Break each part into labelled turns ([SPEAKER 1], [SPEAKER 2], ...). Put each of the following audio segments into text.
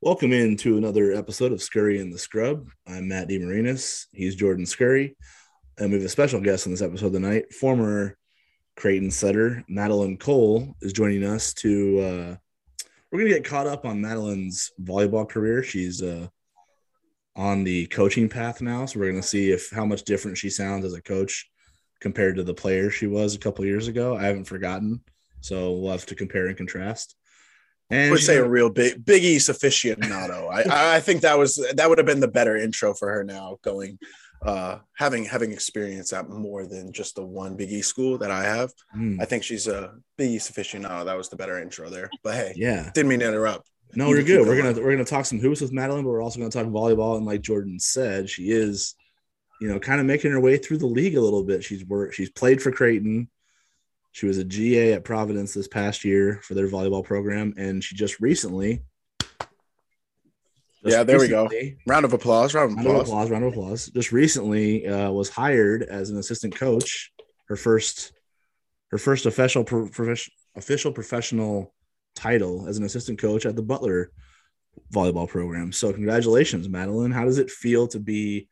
[SPEAKER 1] Welcome in to another episode of Scurry and the Scrub. I'm Matt DeMarinis. He's Jordan Scurry. And we have a special guest on this episode tonight. Former Creighton setter Madelyn Cole is joining us to uh, we're gonna get caught up on Madelyn's volleyball career. She's uh, on the coaching path now, so we're gonna see if how much different she sounds as a coach compared to the player she was a couple years ago. I haven't forgotten, so we'll have to compare and contrast.
[SPEAKER 2] And we're saying real big Big East aficionado. I I think that was that would have been the better intro for her now going uh having having experience at more than just the one Big East school that I have. Mm. I think she's a Big East aficionado. That was the better intro there. But hey,
[SPEAKER 1] yeah,
[SPEAKER 2] didn't mean to interrupt.
[SPEAKER 1] No, we're good. We're gonna we're gonna talk some hoops with Madelyn, but we're also gonna talk volleyball. And like Jordan said, she is, you know, kind of making her way through the league a little bit. She's worked, she's played for Creighton. She was a GA at Providence this past year for their volleyball program, and she just recently.
[SPEAKER 2] Just yeah, there recently, we go. Round of applause. Round of applause. Round of applause.
[SPEAKER 1] Round of applause. Just recently uh, was hired as an assistant coach. Her first, her first official pro- official professional title as an assistant coach at the Butler volleyball program. So congratulations, Madelyn. How does it feel to be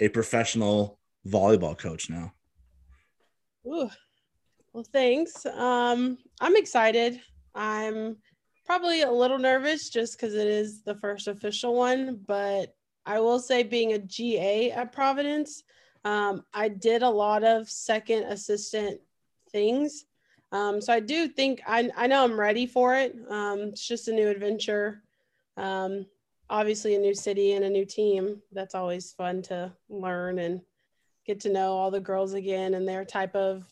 [SPEAKER 1] a professional volleyball coach now?
[SPEAKER 3] Ooh, well, thanks. Um, I'm excited. I'm probably a little nervous just because it is the first official one, but I will say, being a GA at Providence, um, I did a lot of second assistant things. Um, so I do think I, I know I'm ready for it. Um, it's just a new adventure. Um, obviously, a new city and a new team. That's always fun to learn and get to know all the girls again and their type of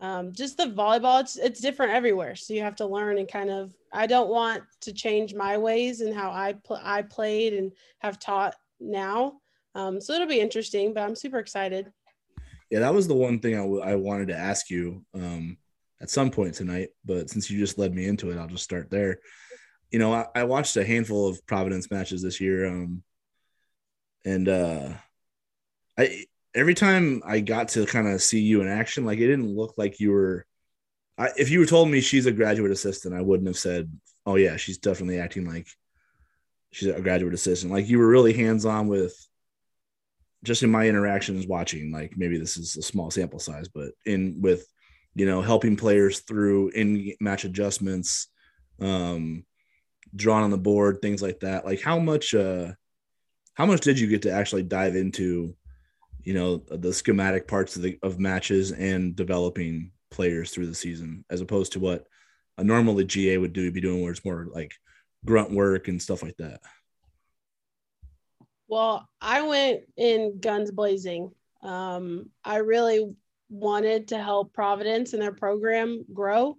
[SPEAKER 3] um, just the volleyball it's, it's different everywhere. So you have to learn and kind of i don't want to change my ways and how i pl- i played and have taught now. Um, so it'll be interesting but i'm super excited.
[SPEAKER 1] Yeah that was the one thing I, w- I wanted to ask you um, at some point tonight but since you just led me into it i'll just start there. You know i, I watched a handful of providence matches this year um, and uh, I every time I got to kind of see you in action, like it didn't look like you were. I, if you were told me she's a graduate assistant, I wouldn't have said, "Oh yeah, she's definitely acting like she's a graduate assistant." Like you were really hands on with. Just in my interactions watching, like maybe this is a small sample size, but in with, you know, helping players through in match adjustments, um, drawn on the board, things like that. Like how much, uh, how much did you get to actually dive into you know the schematic parts of the of matches and developing players through the season as opposed to what a normally GA would do be doing where it's more like grunt work and stuff like that.
[SPEAKER 3] Well, I went in guns blazing. Um, I really wanted to help Providence and their program grow.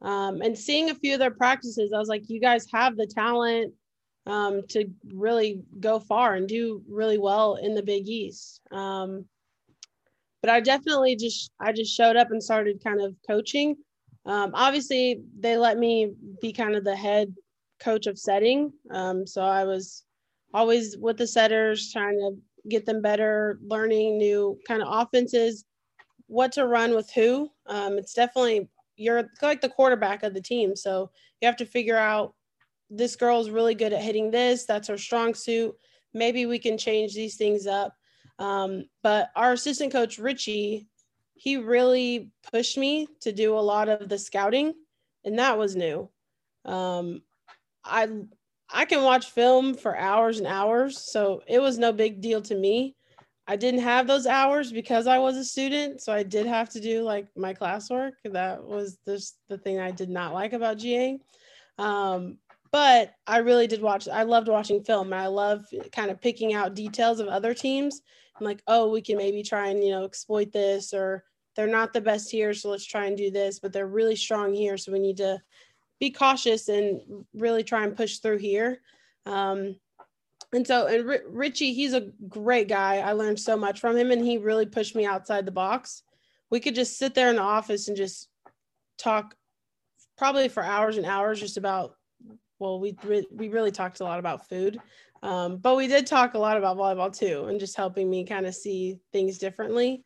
[SPEAKER 3] Um, and seeing a few of their practices, I was like, you guys have the talent um, to really go far and do really well in the Big East. Um, but I definitely just I just showed up and started kind of coaching. Um, obviously, they let me be kind of the head coach of setting, um, so I was always with the setters, trying to get them better, learning new kind of offenses, what to run with who. Um, it's definitely you're like the quarterback of the team, so you have to figure out this girl is really good at hitting this. That's her strong suit. Maybe we can change these things up. Um, but our assistant coach, Richie, he really pushed me to do a lot of the scouting, and that was new. Um, I I can watch film for hours and hours, so it was no big deal to me. I didn't have those hours because I was a student, so I did have to do like my classwork. That was just the thing I did not like about GA. Um, but I really did watch. I loved watching film, and I love kind of picking out details of other teams. I'm like, oh, we can maybe try and you know exploit this, or they're not the best here, so let's try and do this. But they're really strong here, so we need to be cautious and really try and push through here. Um, and so, and R- Richie, he's a great guy. I learned so much from him, and he really pushed me outside the box. We could just sit there in the office and just talk, probably for hours and hours, just about well, we re- we really talked a lot about food, um, but we did talk a lot about volleyball too, and just helping me kind of see things differently.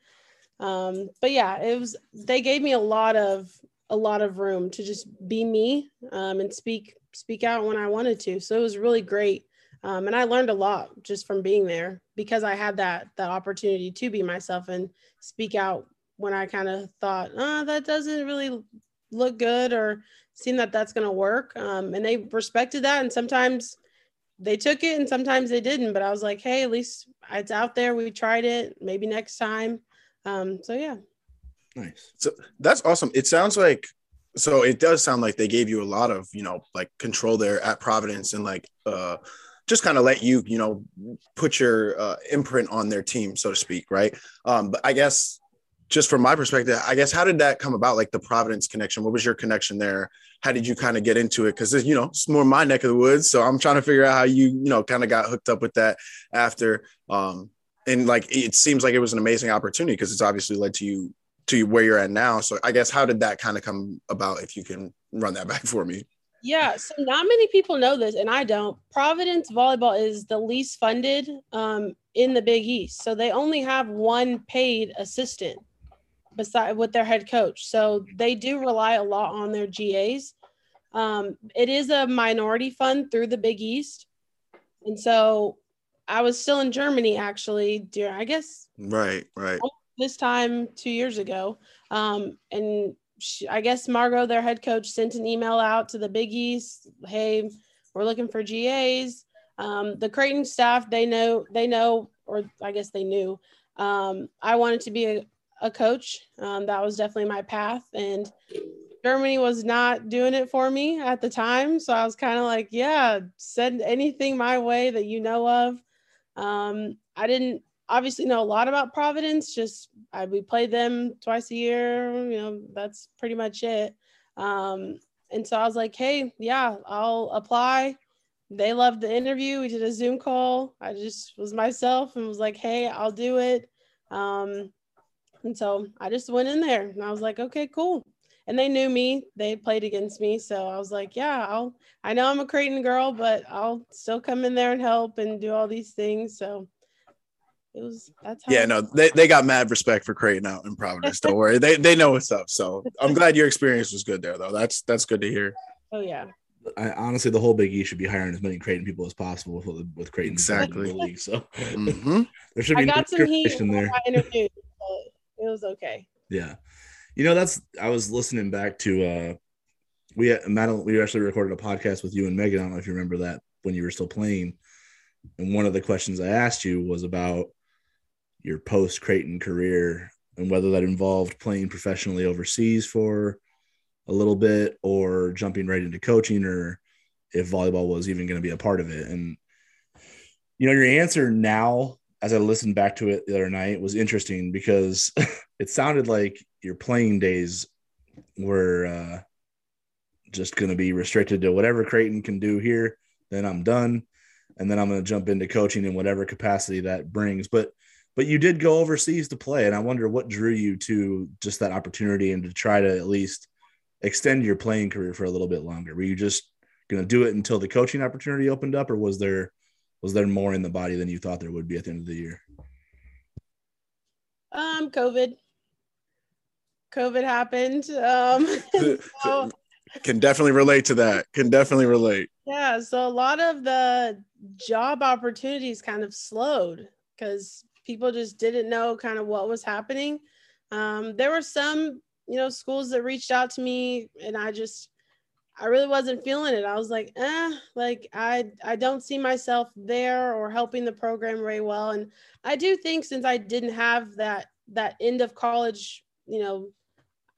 [SPEAKER 3] Um, but yeah, it was they gave me a lot of a lot of room to just be me um, and speak speak out when I wanted to. So it was really great. Um, and I learned a lot just from being there because I had that that opportunity to be myself and speak out when I kind of thought, oh, that doesn't really look good or seem that that's going to work. Um, and they respected that. And sometimes they took it and sometimes they didn't. But I was like, hey, at least it's out there. We tried it. Maybe next time. Um, so yeah.
[SPEAKER 1] Nice.
[SPEAKER 2] So that's awesome. It sounds like so it does sound like they gave you a lot of, you know, like control there at Providence and like uh just kind of let you, you know, put your uh, imprint on their team, so to speak, right? Um, but I guess just from my perspective, I guess how did that come about? Like the Providence connection, what was your connection there? How did you kind of get into it? Because you know it's more my neck of the woods, so I'm trying to figure out how you you know kind of got hooked up with that after. Um, and like it seems like it was an amazing opportunity because it's obviously led to you to where you're at now. So I guess how did that kind of come about? If you can run that back for me.
[SPEAKER 3] Yeah, so not many people know this, and I don't. Providence volleyball is the least funded um, in the Big East, so they only have one paid assistant beside with their head coach. So they do rely a lot on their GAs. Um, it is a minority fund through the Big East. And so I was still in Germany actually, Dear, I guess.
[SPEAKER 2] Right, right.
[SPEAKER 3] This time two years ago. Um, and she, I guess Margot, their head coach, sent an email out to the Big East. Hey, we're looking for GAs. Um, the Creighton staff, they know, they know, or I guess they knew. Um, I wanted to be a, a coach. Um, that was definitely my path. And Germany was not doing it for me at the time. So I was kind of like, yeah, send anything my way that you know of. Um, I didn't obviously know a lot about Providence, just I, we played them twice a year. You know, that's pretty much it. Um, and so I was like, hey, yeah, I'll apply. They loved the interview. We did a Zoom call. I just was myself and was like, hey, I'll do it. Um, and so I just went in there and I was like, okay, cool. And they knew me. They played against me. So I was like, yeah, I'll I know I'm a Creighton girl, but I'll still come in there and help and do all these things. So it was that's how.
[SPEAKER 2] yeah, no, they, they got mad respect for Creighton out in Providence. Don't worry. They they know what's up. So I'm glad your experience was good there though. That's that's good to hear.
[SPEAKER 3] Oh yeah.
[SPEAKER 1] I, honestly, the whole Big East should be hiring as many Creighton people as possible with, with Creighton
[SPEAKER 2] exactly.
[SPEAKER 1] The league, so
[SPEAKER 2] mm-hmm.
[SPEAKER 1] there should be
[SPEAKER 3] I got no some heat in there. I it was okay.
[SPEAKER 1] Yeah. You know, that's I was listening back to uh we Madelyn, we actually recorded a podcast with you and Megan. I don't know if you remember that when you were still playing. And one of the questions I asked you was about your post Creighton career and whether that involved playing professionally overseas for a little bit or jumping right into coaching or if volleyball was even going to be a part of it. And you know, your answer now as I listened back to it the other night was interesting because it sounded like your playing days were uh, just going to be restricted to whatever Creighton can do here. Then I'm done, and then I'm going to jump into coaching in whatever capacity that brings. But but you did go overseas to play, and I wonder what drew you to just that opportunity and to try to at least extend your playing career for a little bit longer. Were you just going to do it until the coaching opportunity opened up, or was there was there more in the body than you thought there would be at the end of the year?
[SPEAKER 3] Um, COVID. COVID happened. Um,
[SPEAKER 2] so, can definitely relate to that. Can definitely relate.
[SPEAKER 3] Yeah, so a lot of the job opportunities kind of slowed because people just didn't know kind of what was happening. Um, there were some, you know, schools that reached out to me, and I just I really wasn't feeling it. I was like, eh, like I I don't see myself there or helping the program very well. And I do think since I didn't have that that end of college, you know,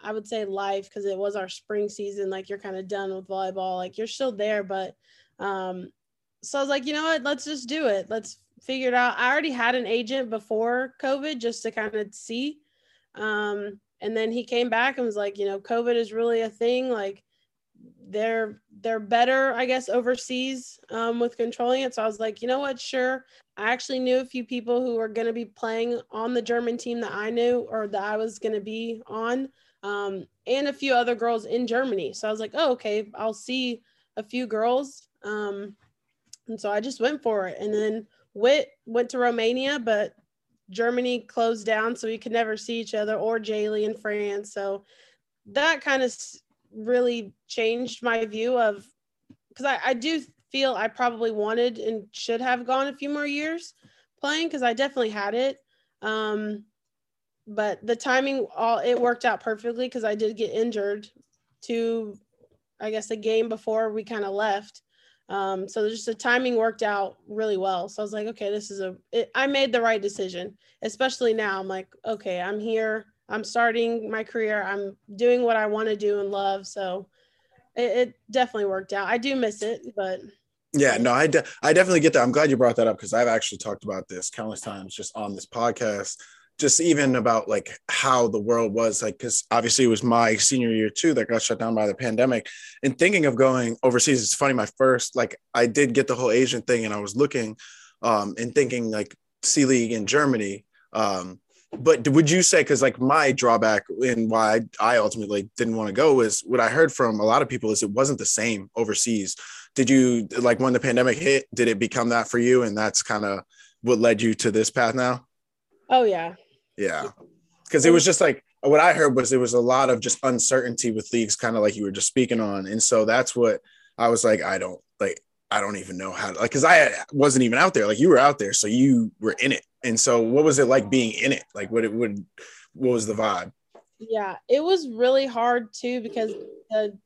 [SPEAKER 3] I would say life because it was our spring season. Like you're kind of done with volleyball. Like you're still there, but um, so I was like, you know what? Let's just do it. Let's figure it out. I already had an agent before COVID just to kind of see. Um, and then he came back and was like, you know, COVID is really a thing. Like they're they're better i guess overseas um, with controlling it. So i was like you know what? Sure. I actually knew a few people who were going to be playing on the german team that i knew or that i was going to be on um, and a few other girls in germany. So i was like oh okay i'll see a few girls. Um, and so i just went for it. And then wit went to romania but germany closed down so we could never see each other or jaylee in france. So that kind of really changed my view of because I, I do feel I probably wanted and should have gone a few more years playing because I definitely had it. Um, but the timing all it worked out perfectly because I did get injured to I guess a game before we kind of left. Um, so just the timing worked out really well. So I was like, okay, this is a it, I made the right decision, especially now. I'm like, okay, I'm here. I'm starting my career. I'm doing what I want to do and love. So it, it definitely worked out. I do miss it, but
[SPEAKER 2] yeah, no, I, de- I definitely get that. I'm glad you brought that up because I've actually talked about this countless times just on this podcast just even about like how the world was like because obviously it was my senior year too that got shut down by the pandemic and thinking of going overseas it's funny my first like i did get the whole asian thing and i was looking um and thinking like c league in germany um but would you say because like my drawback and why I, ultimately didn't want to go is what i heard from a lot of people is it wasn't the same overseas did you like when the pandemic hit did it become that for you and that's kind of what led you to this path now
[SPEAKER 3] oh yeah
[SPEAKER 2] yeah. Because it was just like what I heard was there was a lot of just uncertainty with leagues, kind of like you were just speaking on. And so that's what I was like, I don't like, I don't even know how to like, cause I wasn't even out there. Like you were out there. So you were in it. And so what was it like being in it? Like what it would, what was the vibe?
[SPEAKER 3] Yeah, it was really hard too because the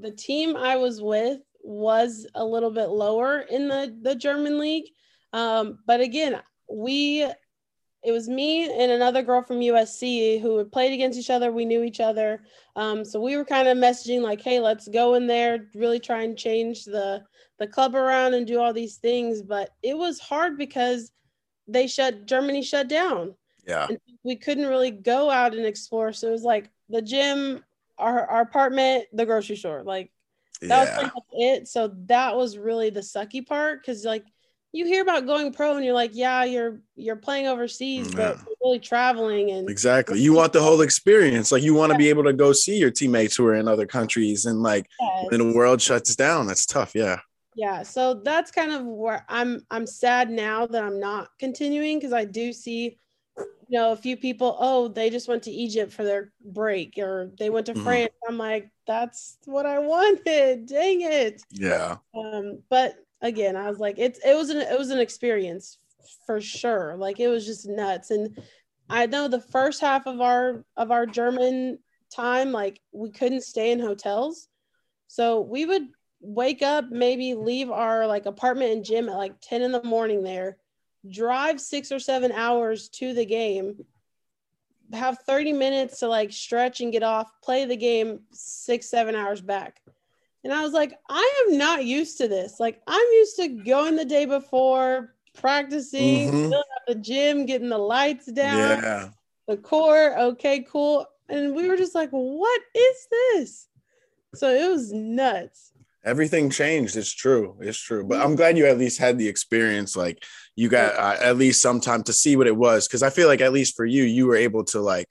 [SPEAKER 3] the team I was with was a little bit lower in the the German league. Um, but again, we it was me and another girl from USC who had played against each other. We knew each other. Um, so we were kind of messaging like, hey, let's go in there, really try and change the the club around and do all these things. But it was hard because they shut Germany shut down.
[SPEAKER 2] Yeah.
[SPEAKER 3] And we couldn't really go out and explore. So it was like the gym, our, our apartment, the grocery store. Like that yeah. was it. So that was really the sucky part because like you hear about going pro and you're like, yeah, you're you're playing overseas, mm, but really traveling and
[SPEAKER 2] exactly. You want the whole experience. Like you want to yeah. be able to go see your teammates who are in other countries and like yes. when the world shuts down. That's tough. Yeah.
[SPEAKER 3] Yeah. So that's kind of where I'm I'm sad now that I'm not continuing because I do see you know a few people oh they just went to egypt for their break or they went to mm-hmm. france i'm like that's what i wanted dang it
[SPEAKER 2] yeah
[SPEAKER 3] um but again, I was like, it's it was an it was an experience for sure. Like it was just nuts. And I know the first half of our of our German time, like we couldn't stay in hotels. So we would wake up, maybe leave our like apartment and gym at like 10 in the morning there, drive six or seven hours to the game, have 30 minutes to like stretch and get off, play the game six, seven hours back. And I was like, I am not used to this. Like, I'm used to going the day before, practicing, mm-hmm. filling up the gym, getting the lights down, yeah. the core. Okay, cool. And we were just like, what is this? So it was nuts.
[SPEAKER 2] Everything changed. It's true. It's true. But I'm glad you at least had the experience. Like, you got uh, at least some time to see what it was. Cause I feel like, at least for you, you were able to like,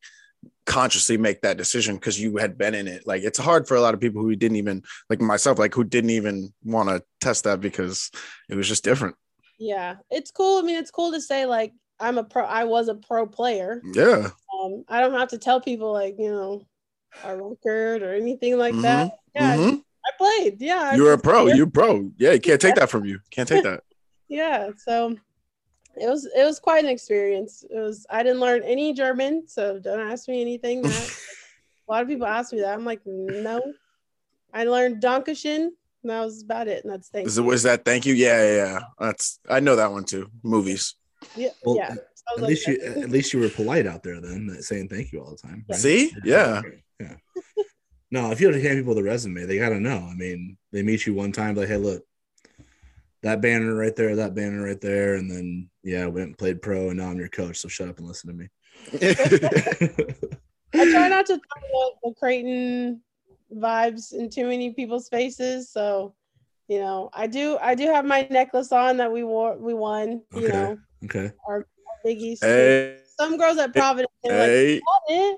[SPEAKER 2] consciously make that decision because you had been in it. Like it's hard for a lot of people who didn't even like myself, like who didn't even want to test that because it was just different.
[SPEAKER 3] Yeah, it's cool. I mean, it's cool to say like I'm a pro. I was a pro player.
[SPEAKER 2] Yeah.
[SPEAKER 3] Um, I don't have to tell people like you know a record or anything like mm-hmm. that. Yeah, mm-hmm. I played. Yeah,
[SPEAKER 2] you're a pro. You're pro. Yeah, you can't take that from you. Can't take that.
[SPEAKER 3] yeah. So it was it was quite an experience. It was I didn't learn any German, so don't ask me anything. That a lot of people ask me that. I'm like, no. I learned Dankeschön. And that was about it. And that's thank
[SPEAKER 2] Is it was that thank you? Yeah, yeah, yeah. That's I know that one too. Movies.
[SPEAKER 3] Yeah. Well, yeah.
[SPEAKER 1] At like, least you at least you were polite out there then, saying thank you all the time.
[SPEAKER 2] Right? See? Yeah.
[SPEAKER 1] Yeah. No, if you have to hand people the resume, they gotta know. I mean, they meet you one time, like, hey, look, that banner right there, that banner right there, and then yeah, I went and played pro, and now I'm your coach. So shut up and listen to me.
[SPEAKER 3] I try not to talk about the Creighton vibes in too many people's faces. So, you know, I do I do have my necklace on that we wore we won. You
[SPEAKER 1] okay.
[SPEAKER 3] know,
[SPEAKER 1] okay.
[SPEAKER 3] Our, our biggies.
[SPEAKER 2] Hey.
[SPEAKER 3] Some girls at Providence. Hey. Like,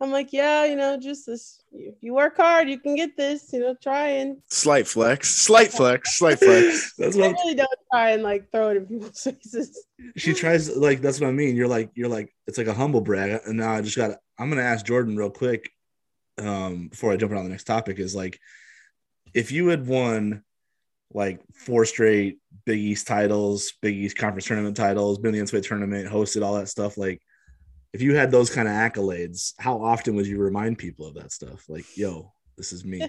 [SPEAKER 3] I'm like, yeah, you know, just this. If you work hard, you can get this. You know, try and
[SPEAKER 2] slight flex, slight flex, slight flex.
[SPEAKER 3] that's what I really don't try and like throw it in people's faces.
[SPEAKER 1] She tries like that's what I mean. You're like you're like it's like a humble brag. And now I just got. I'm gonna ask Jordan real quick um, before I jump on the next topic. Is like if you had won like four straight Big East titles, Big East conference tournament titles, been in the NCAA tournament, hosted all that stuff. Like, if you had those kind of accolades, how often would you remind people of that stuff? Like, yo, this is me.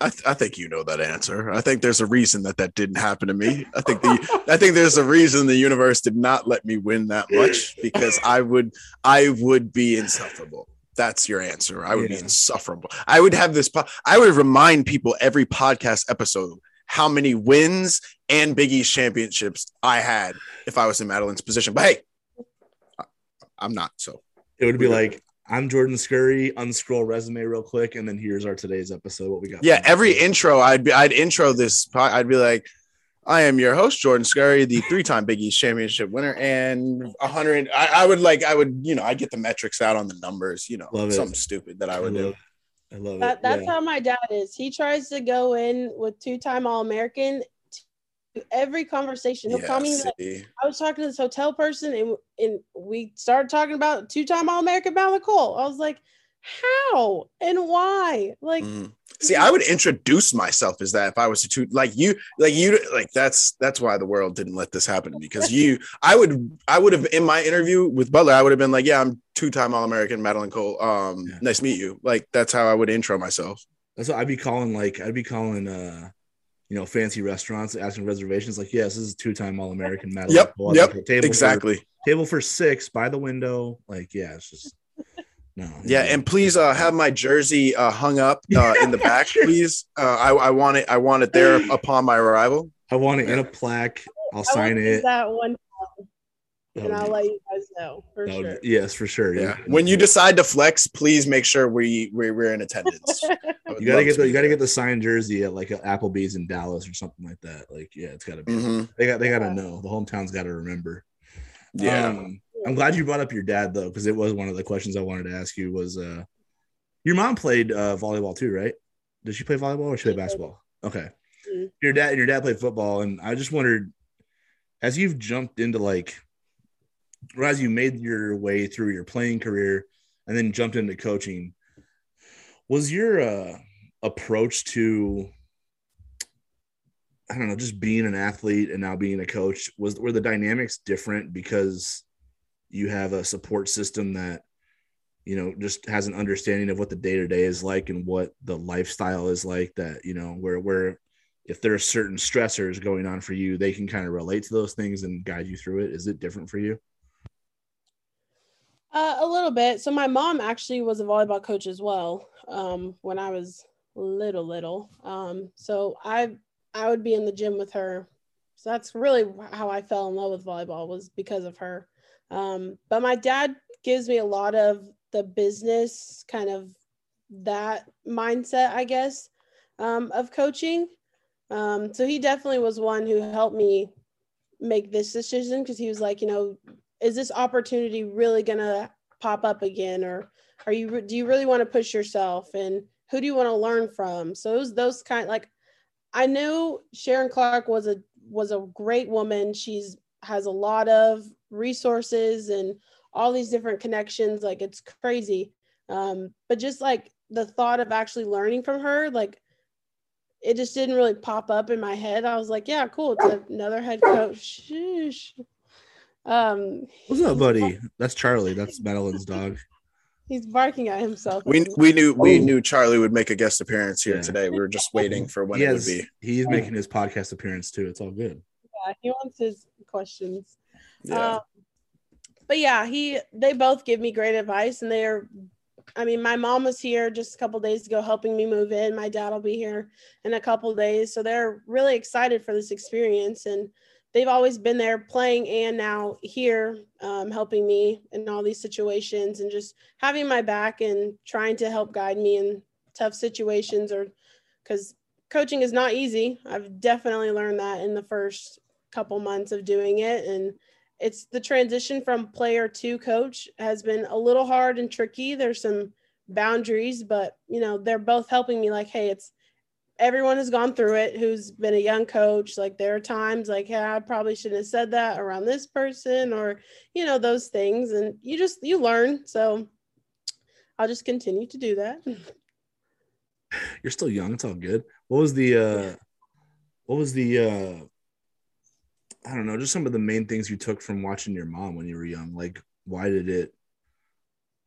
[SPEAKER 2] I, th- I, think you know that answer. I think there's a reason that that didn't happen to me. I think the I think there's a reason the universe did not let me win that much because I would I would be insufferable. That's your answer. I would yeah. be insufferable. I would have this. Po- I would remind people every podcast episode how many wins and Big East championships I had if I was in Madelyn's position. But hey, I'm not. So
[SPEAKER 1] it would be like I'm Jordan Scurry. Unscroll resume real quick, and then here's our today's episode. What we got?
[SPEAKER 2] Yeah, every intro, I'd be, I'd intro this. I'd be like, I am your host, Jordan Scurry, the three-time Big East championship winner, and a hundred. I, I, would like, I would, you know, I get the metrics out on the numbers, you know, love something it. stupid that I would
[SPEAKER 1] I
[SPEAKER 2] do.
[SPEAKER 1] I love
[SPEAKER 3] that,
[SPEAKER 1] it.
[SPEAKER 3] That's yeah. how my dad is. He tries to go in with two-time All-American every conversation. He'll yeah, call me like, I was talking to this hotel person and, and we started talking about two-time All-American Mal Cole. I was like, how and why? Like mm.
[SPEAKER 2] see, I would introduce myself as that if I was to like you, like you like that's that's why the world didn't let this happen because you I would I would have in my interview with Butler, I would have been like, Yeah, I'm two-time All-American Madelyn Cole. Um, yeah. nice to meet you. Like that's how I would intro myself.
[SPEAKER 1] That's what I'd be calling like I'd be calling uh you know, fancy restaurants asking reservations. Like, yes, this is two-time All-American medal.
[SPEAKER 2] Yep, yep, table exactly.
[SPEAKER 1] For, table for six by the window. Like, yeah, it's just no.
[SPEAKER 2] Yeah, and please uh, have my jersey uh, hung up uh, in the back, please. Uh, I, I want it. I want it there upon my arrival.
[SPEAKER 1] I want it in a plaque. I'll I sign it.
[SPEAKER 3] That one and I'll let you guys know for sure.
[SPEAKER 1] Yes, for sure.
[SPEAKER 2] Yeah. When you decide to flex, please make sure we we're, we're in attendance.
[SPEAKER 1] you gotta get the you gotta get the signed jersey at like Applebee's in Dallas or something like that. Like, yeah, it's gotta be. Mm-hmm. They got they gotta yeah. know. The hometown's got to remember.
[SPEAKER 2] Yeah. Um,
[SPEAKER 1] I'm glad you brought up your dad though, because it was one of the questions I wanted to ask you. Was uh, your mom played uh, volleyball too, right? Did she play volleyball or she play basketball? Okay. Mm-hmm. Your dad, and your dad played football, and I just wondered, as you've jumped into like or as you made your way through your playing career and then jumped into coaching, was your uh, approach to I don't know, just being an athlete and now being a coach was were the dynamics different because you have a support system that you know just has an understanding of what the day to day is like and what the lifestyle is like that you know where where if there are certain stressors going on for you they can kind of relate to those things and guide you through it? Is it different for you
[SPEAKER 3] uh, a little bit. So my mom actually was a volleyball coach as well um, when I was little, little. Um, so I I would be in the gym with her. So that's really how I fell in love with volleyball was because of her. Um, but my dad gives me a lot of the business kind of that mindset, I guess, um, of coaching. Um, so he definitely was one who helped me make this decision because he was like, you know, is this opportunity really going to pop up again? Or are you do you really want to push yourself? And who do you want to learn from? So those those kind like i knew sharon clark was a was a great woman. She's has a lot of resources and all these different connections. Like it's crazy. Um but just like the thought of actually learning from her like it just didn't really pop up in my head. I was like yeah cool. It's another head coach. Sheesh. Um,
[SPEAKER 1] What's up, buddy? That's Charlie. That's Madelyn's dog.
[SPEAKER 3] He's barking at himself.
[SPEAKER 2] We we knew we oh. knew Charlie would make a guest appearance here yeah. today. We were just waiting for when he it has, would be.
[SPEAKER 1] He's making his podcast appearance too. It's all good.
[SPEAKER 3] Yeah, he wants his questions. Yeah. Um, but yeah, he they both give me great advice, and they are. I mean, my mom was here just a couple days ago helping me move in. My dad will be here in a couple days, so they're really excited for this experience and they've always been there playing and now here um, helping me in all these situations and just having my back and trying to help guide me in tough situations or because coaching is not easy. I've definitely learned that in the first couple months of doing it. And it's the transition from player to coach has been a little hard and tricky. There's some boundaries but you know they're both helping me like hey it's everyone has gone through it who's been a young coach like there are times like yeah i probably shouldn't have said that around this person or you know those things and you just you learn so i'll just continue to do that
[SPEAKER 1] you're still young it's all good what was the uh what what was the uh I don't know, just some of the main things you took from watching your mom when you were young. Like why did it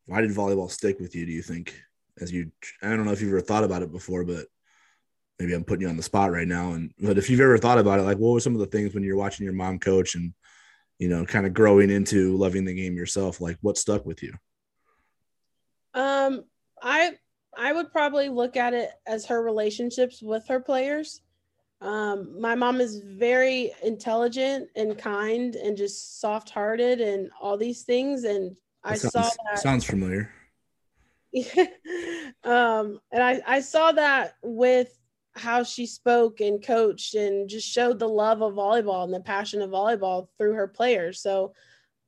[SPEAKER 1] why did volleyball stick with you, do you think? As you I don't know if you've ever thought about it before, but maybe I'm putting you on the spot right now. And but if you've ever thought about it, like what were some of the things when you're watching your mom coach and you know, kind of growing into loving the game yourself, like what stuck with you?
[SPEAKER 3] Um, I I would probably look at it as her relationships with her players. Um, my mom is very intelligent and kind and just soft hearted and all these things. And that I
[SPEAKER 1] sounds,
[SPEAKER 3] saw that
[SPEAKER 1] sounds familiar.
[SPEAKER 3] um, and I, I saw that with how she spoke and coached and just showed the love of volleyball and the passion of volleyball through her players. So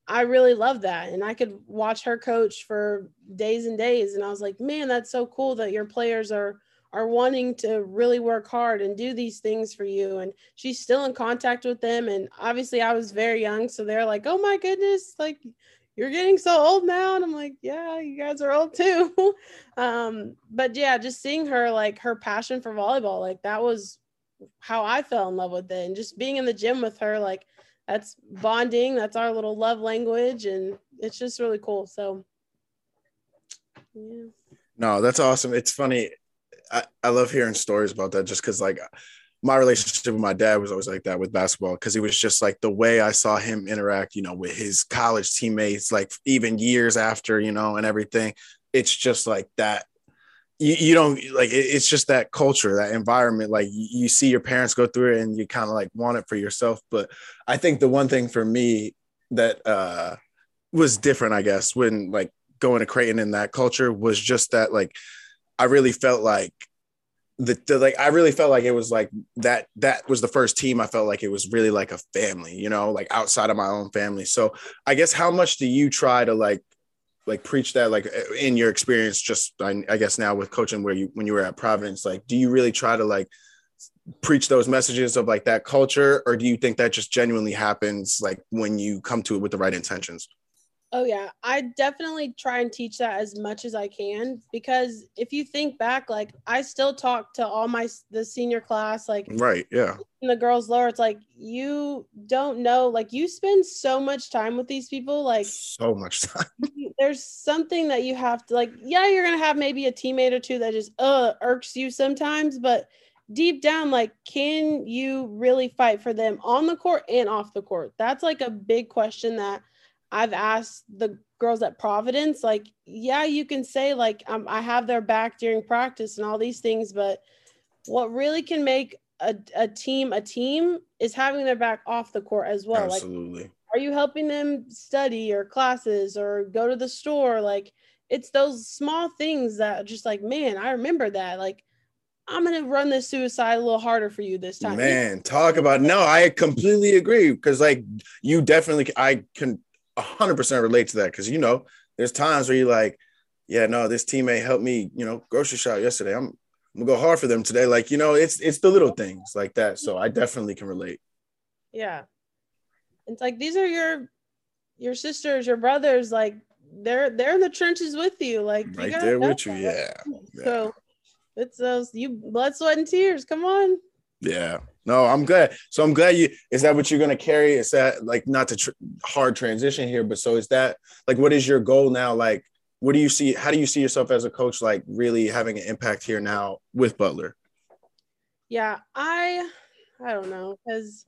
[SPEAKER 3] I really love that. And I could watch her coach for days and days. And I was like, man, that's so cool that your players are are wanting to really work hard and do these things for you. And she's still in contact with them. And obviously I was very young. So they're like, oh my goodness, like you're getting so old now. And I'm like, yeah, you guys are old too. um, but yeah, just seeing her like her passion for volleyball, like that was how I fell in love with it. And just being in the gym with her, like that's bonding, that's our little love language, and it's just really cool. So
[SPEAKER 2] yeah. No, that's awesome. It's funny. I, I love hearing stories about that just because like my relationship with my dad was always like that with basketball because it was just like the way I saw him interact, you know, with his college teammates, like even years after, you know, and everything. It's just like that. You, you don't like it, it's just that culture, that environment. Like you, you see your parents go through it and you kind of like want it for yourself. But I think the one thing for me that uh was different, I guess, when like going to Creighton in that culture was just that like I really felt like the, the, like I really felt like it was like that that was the first team I felt like it was really like a family, you know, like outside of my own family. So I guess how much do you try to like like preach that like eh, in your experience just I, I guess now with coaching where you when you were at Providence like do you really try to like preach those messages of like that culture or do you think that just genuinely happens like when you come to it with the right intentions?
[SPEAKER 3] Oh yeah, I definitely try and teach that as much as I can because if you think back, like I still talk to all my the senior class, like
[SPEAKER 2] right, yeah, and
[SPEAKER 3] the girls lower. It's like you don't know, like you spend so much time with these people, like
[SPEAKER 2] so much time.
[SPEAKER 3] There's something that you have to like. Yeah, you're gonna have maybe a teammate or two that just uh irks you sometimes, but deep down, like, can you really fight for them on the court and off the court? That's like a big question that I've asked the girls at Providence, like, yeah, you can say like um, I have their back during practice and all these things, but what really can make a, a team a team is having their back off the court as well.
[SPEAKER 2] Absolutely.
[SPEAKER 3] Like, are you helping them study or classes or go to the store? Like, it's those small things that just like, man, I remember that. Like, I'm gonna run this suicide a little harder for you this time.
[SPEAKER 2] Man, talk about no, I completely agree because like you definitely I can 100% relate to that. Because you know there's times where you're like yeah no this teammate helped me you know grocery shop yesterday. I'm, I'm gonna go hard for them today. Like you know it's it's the little things like that. So i definitely can relate.
[SPEAKER 3] Yeah. It's like these are your your sisters your brothers like they're they're in the trenches with you. Like
[SPEAKER 2] right you there with you. yeah.
[SPEAKER 3] yeah. So it's those you blood sweat and tears. Come on.
[SPEAKER 2] Yeah no, I'm glad. So I'm glad you. Is that what you're gonna carry? Is that like not to tr- hard transition here, but so is that like what is your goal now? Like, what do you see? How do you see yourself as a coach? Like, really having an impact here now with Butler?
[SPEAKER 3] Yeah, I I don't know because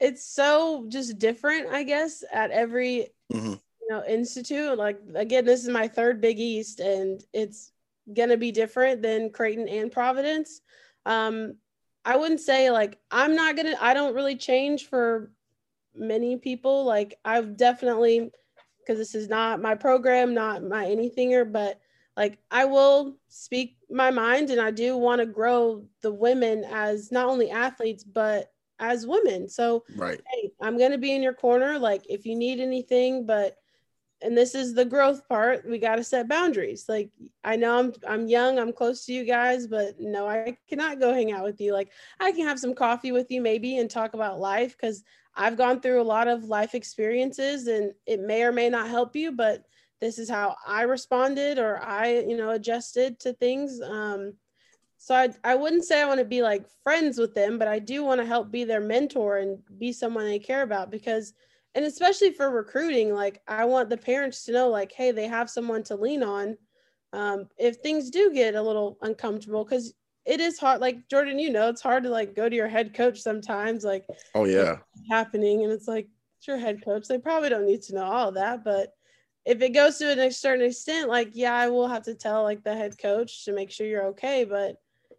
[SPEAKER 3] it's so just different. I guess at every mm-hmm. you know institute. Like again, this is my third Big East, and it's gonna be different than Creighton and Providence. Um, I wouldn't say like I'm not gonna I don't really change for many people. Like I've definitely because this is not my program, not my anythinger, but like I will speak my mind and I do want to grow the women as not only athletes but as women. So
[SPEAKER 2] right.
[SPEAKER 3] hey, I'm gonna be in your corner. Like if you need anything, but and this is the growth part we got to set boundaries. Like i know i'm i'm young i'm close to you guys but no i cannot go hang out with you. Like i can have some coffee with you maybe and talk about life because i've gone through a lot of life experiences and it may or may not help you but this is how i responded or i you know adjusted to things. Um so I, I wouldn't say I want to be like friends with them, but I do want to help be their mentor and be someone they care about because, and especially for recruiting, like I want the parents to know, like, hey, they have someone to lean on um, if things do get a little uncomfortable because it is hard. Like Jordan, you know, it's hard to like go to your head coach sometimes, like,
[SPEAKER 2] oh yeah,
[SPEAKER 3] happening, and it's like it's your head coach. They probably don't need to know all of that, but if it goes to a certain extent, like yeah, I will have to tell like the head coach to make sure you're okay, but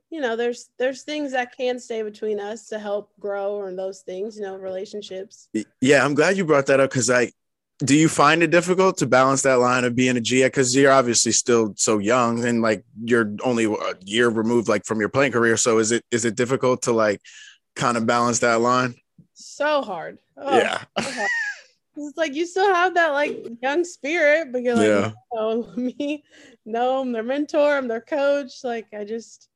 [SPEAKER 3] you know there's there's things that can stay between us to help grow or those things you know relationships
[SPEAKER 2] yeah i'm glad you brought that up because i do you find it difficult to balance that line of being a G? Because you're obviously still so young and like you're only a year removed like from your playing career. So is it is it difficult to like kind of balance that line?
[SPEAKER 3] So hard. Oh,
[SPEAKER 2] yeah.
[SPEAKER 3] So hard. it's like you still have that like young spirit, but you're like, yeah. no, me, no, I'm their mentor, I'm their coach. Like I just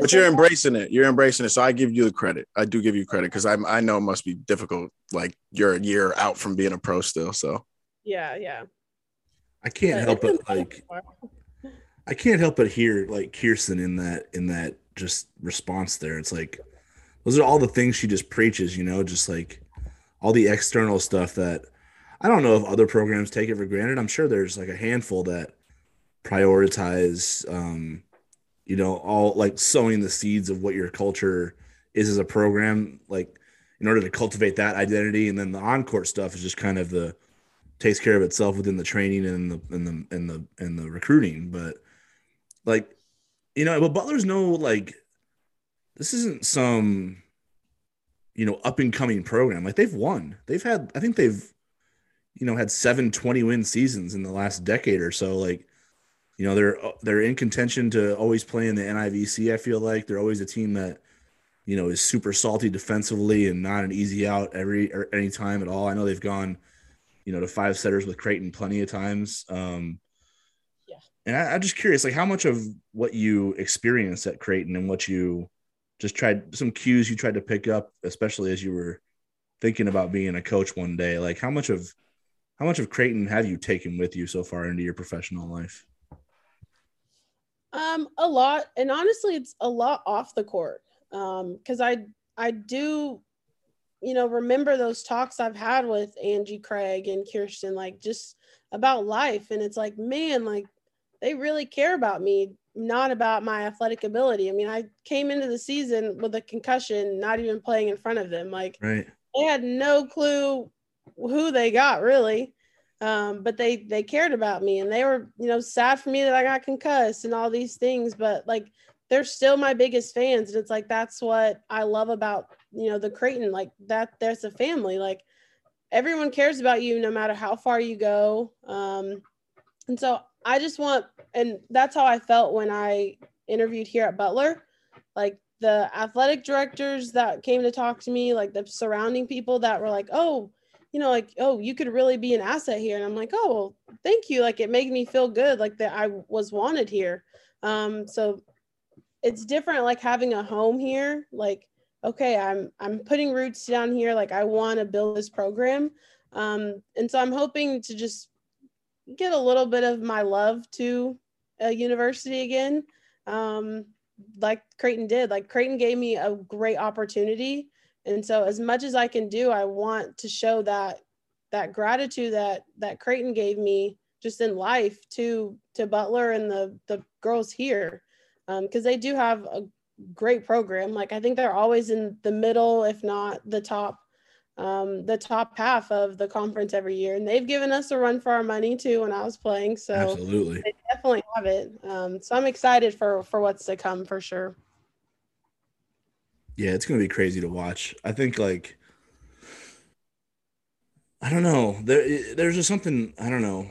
[SPEAKER 2] but you're embracing it. You're embracing it. So I give you the credit. I do give you credit because I'm I know it must be difficult. Like you're a year out from being a pro still. So
[SPEAKER 3] yeah, yeah.
[SPEAKER 1] I can't help but like I can't help but hear like Kirsten in that in that just response there. It's like those are all the things she just preaches, you know, just like all the external stuff that I don't know if other programs take it for granted. I'm sure there's like a handful that prioritize um you know, all like sowing the seeds of what your culture is as a program, like in order to cultivate that identity. And then the on-court stuff is just kind of the takes care of itself within the training and the and the and the and the recruiting. But like, you know, but Butler's no like this isn't some you know up and coming program. Like they've won. They've had I think they've you know had seven 20 win seasons in the last decade or so. Like you know they're they're in contention to always play in the NIVC. I feel like they're always a team that you know is super salty defensively and not an easy out every or any time at all. I know they've gone you know to five setters with Creighton plenty of times. Um, yeah, and I, I'm just curious, like how much of what you experienced at Creighton and what you just tried some cues you tried to pick up, especially as you were thinking about being a coach one day. Like how much of how much of Creighton have you taken with you so far into your professional life?
[SPEAKER 3] Um, a lot, and honestly, it's a lot off the court. Um, because I I do, you know, remember those talks I've had with Angie Craig and Kirsten, like just about life, and it's like, man, like they really care about me, not about my athletic ability. I mean, I came into the season with a concussion, not even playing in front of them. Like,
[SPEAKER 1] right.
[SPEAKER 3] they had no clue who they got really um, but they they cared about me and they were you know sad for me that I got concussed and all these things but like they're still my biggest fans. And it's like that's what I love about you know the Creighton like that there's a family. Like everyone cares about you no matter how far you go. Um, and so I just want and that's how I felt when I interviewed here at Butler. Like the athletic directors that came to talk to me like the surrounding people that were like oh you know, like, oh, you could really be an asset here. And I'm like, oh, well, thank you. Like, it made me feel good, like that I was wanted here. Um, so it's different, like having a home here. Like, okay, I'm I'm putting roots down here. Like, I want to build this program. Um, and so I'm hoping to just get a little bit of my love to a university again. Um, like Creighton did. Like Creighton gave me a great opportunity and so as much as i can do i want to show that that gratitude that that creighton gave me just in life to to butler and the the girls here. Because um, they do have a great program. Like i think they're always in the middle if not the top um, the top half of the conference every year. And they've given us a run for our money too when i was playing. So
[SPEAKER 1] absolutely.
[SPEAKER 3] they definitely have it. Um, so i'm excited for for what's to come for sure
[SPEAKER 1] yeah, it's gonna be crazy to watch. I think like I don't know. There there's just something I don't know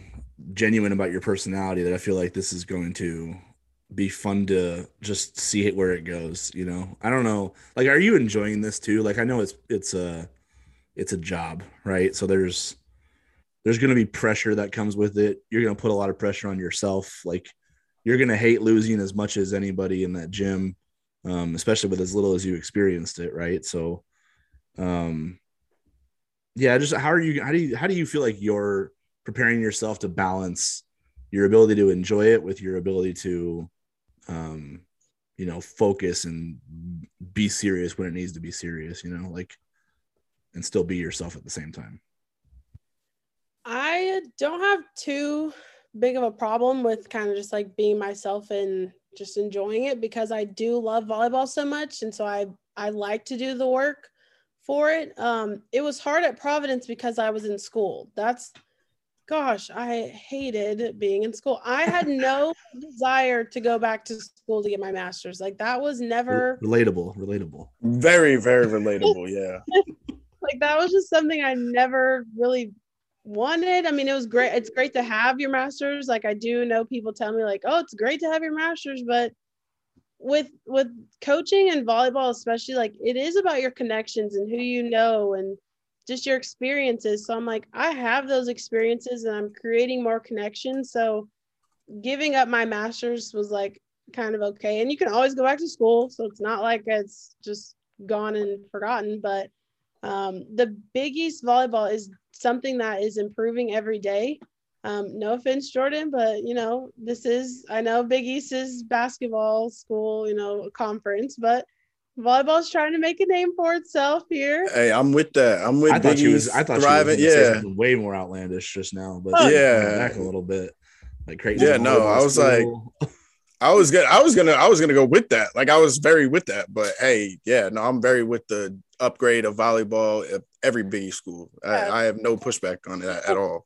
[SPEAKER 1] genuine about your personality that I feel like this is going to be fun to just see it where it goes. You know, I don't know. Like, are you enjoying this too? Like, I know it's it's a it's a job, right? So there's there's going to be pressure that comes with it. You're going to put a lot of pressure on yourself. Like, you're going to hate losing as much as anybody in that gym um, especially with as little as you experienced it, right? So, um, yeah, just how are you? How do you? How do you feel like you're preparing yourself to balance your ability to enjoy it with your ability to, um, you know, focus and be serious when it needs to be serious, you know, like and still be yourself at the same time.
[SPEAKER 3] I don't have too big of a problem with kind of just like being myself and just enjoying it because I do love volleyball so much and so I I like to do the work for it. Um it was hard at Providence because I was in school. That's gosh, I hated being in school. I had no desire to go back to school to get my master's. Like that was never
[SPEAKER 1] relatable, relatable.
[SPEAKER 2] Very, very relatable. Yeah.
[SPEAKER 3] like that was just something I never really wanted. I mean, it was great. It's great to have your master's. Like I do know people tell me like, "Oh, it's great to have your master's," but with with coaching and volleyball especially like it is about your connections and who you know and just your experiences. So I'm like, I have those experiences and I'm creating more connections. So giving up my master's was like kind of okay. And you can always go back to school. So it's not like it's just gone and forgotten. But um, the Big East volleyball is something that is improving every day. Um, no offense, Jordan, but you know, this is I know Big East is basketball school, you know, conference, but volleyball's trying to make a name for itself here.
[SPEAKER 2] Hey, I'm with that. I'm with.
[SPEAKER 1] I thought
[SPEAKER 2] Big
[SPEAKER 1] she was. I thought
[SPEAKER 2] thriving.
[SPEAKER 1] she was gonna
[SPEAKER 2] yeah,
[SPEAKER 1] way more outlandish just now, but
[SPEAKER 3] Oh,
[SPEAKER 2] yeah.
[SPEAKER 1] back a little bit. Like crazy.
[SPEAKER 2] Yeah, no, I was like- I was gonna, I was gonna, I was gonna go with that. Like I was very with that. But hey, yeah, no, I'm very with the upgrade of volleyball at every mm-hmm. Big East school. I, I have no pushback on that at all.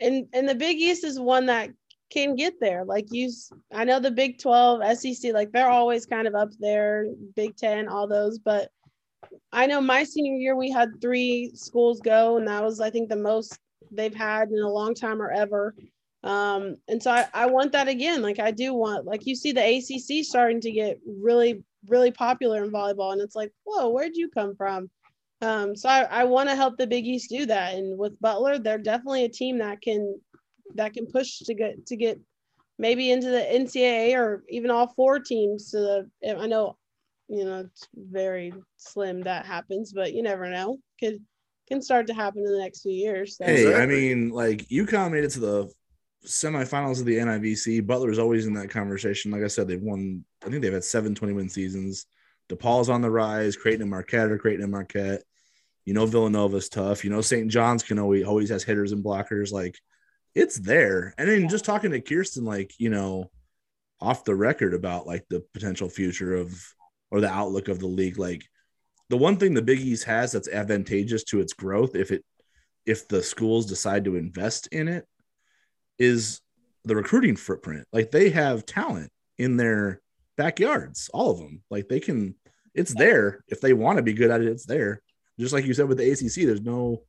[SPEAKER 3] and and the Big East is one that can get there. Like you, I know the Big Twelve, SEC, like they're always kind of up there. Big Ten, all those, but I know my senior year we had three schools go, and that was I think the most they've had in a long time or ever. Um, and so I, I want that again. Like I do want, like you see the ACC starting to get really, really popular in volleyball, and it's like, whoa, where'd you come from? Um, so I, I want to help the Big East do that. And with Butler, they're definitely a team that can that can push to get to get maybe into the NCAA or even all four teams to the I know you know it's very slim that happens, but you never know. Could can start to happen in the next few years. So.
[SPEAKER 1] Hey, I mean, like UConn made it to the semifinals of the NIVC. Butler's always in that conversation. Like I said, they've won. I think they've had seven 20 win seasons. DePaul's on the rise. Creighton and Marquette are Creighton and Marquette. You know Villanova's tough. You know St. John's can always always has hitters and blockers. Like it's there. And then just talking to Kirsten, like you know, off the record about like the potential future of or the outlook of the league. Like the one thing the Big East has that's advantageous to its growth, if it if the schools decide to invest in it, is the recruiting footprint. Like they have talent in their backyards, all of them. Like they can, it's there. If they want to be good at it, it's there. Just like you said with the ACC, there's no,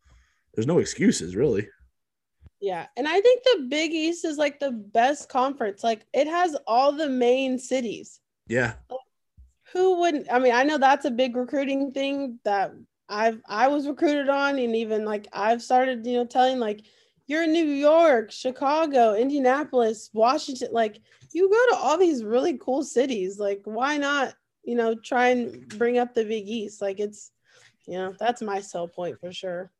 [SPEAKER 1] there's no excuses really.
[SPEAKER 3] Yeah, and I think the Big East is like the best conference. Like it has all the main cities.
[SPEAKER 1] Yeah,
[SPEAKER 3] Who wouldn't? I mean, I know that's a big recruiting thing that I've I was recruited on, and even like I've started, you know, telling like you're in New York, Chicago, Indianapolis, Washington. Like you go to all these really cool cities. Like why not? You know, try and bring up the Big East. Like it's, you know, that's my sell point for sure.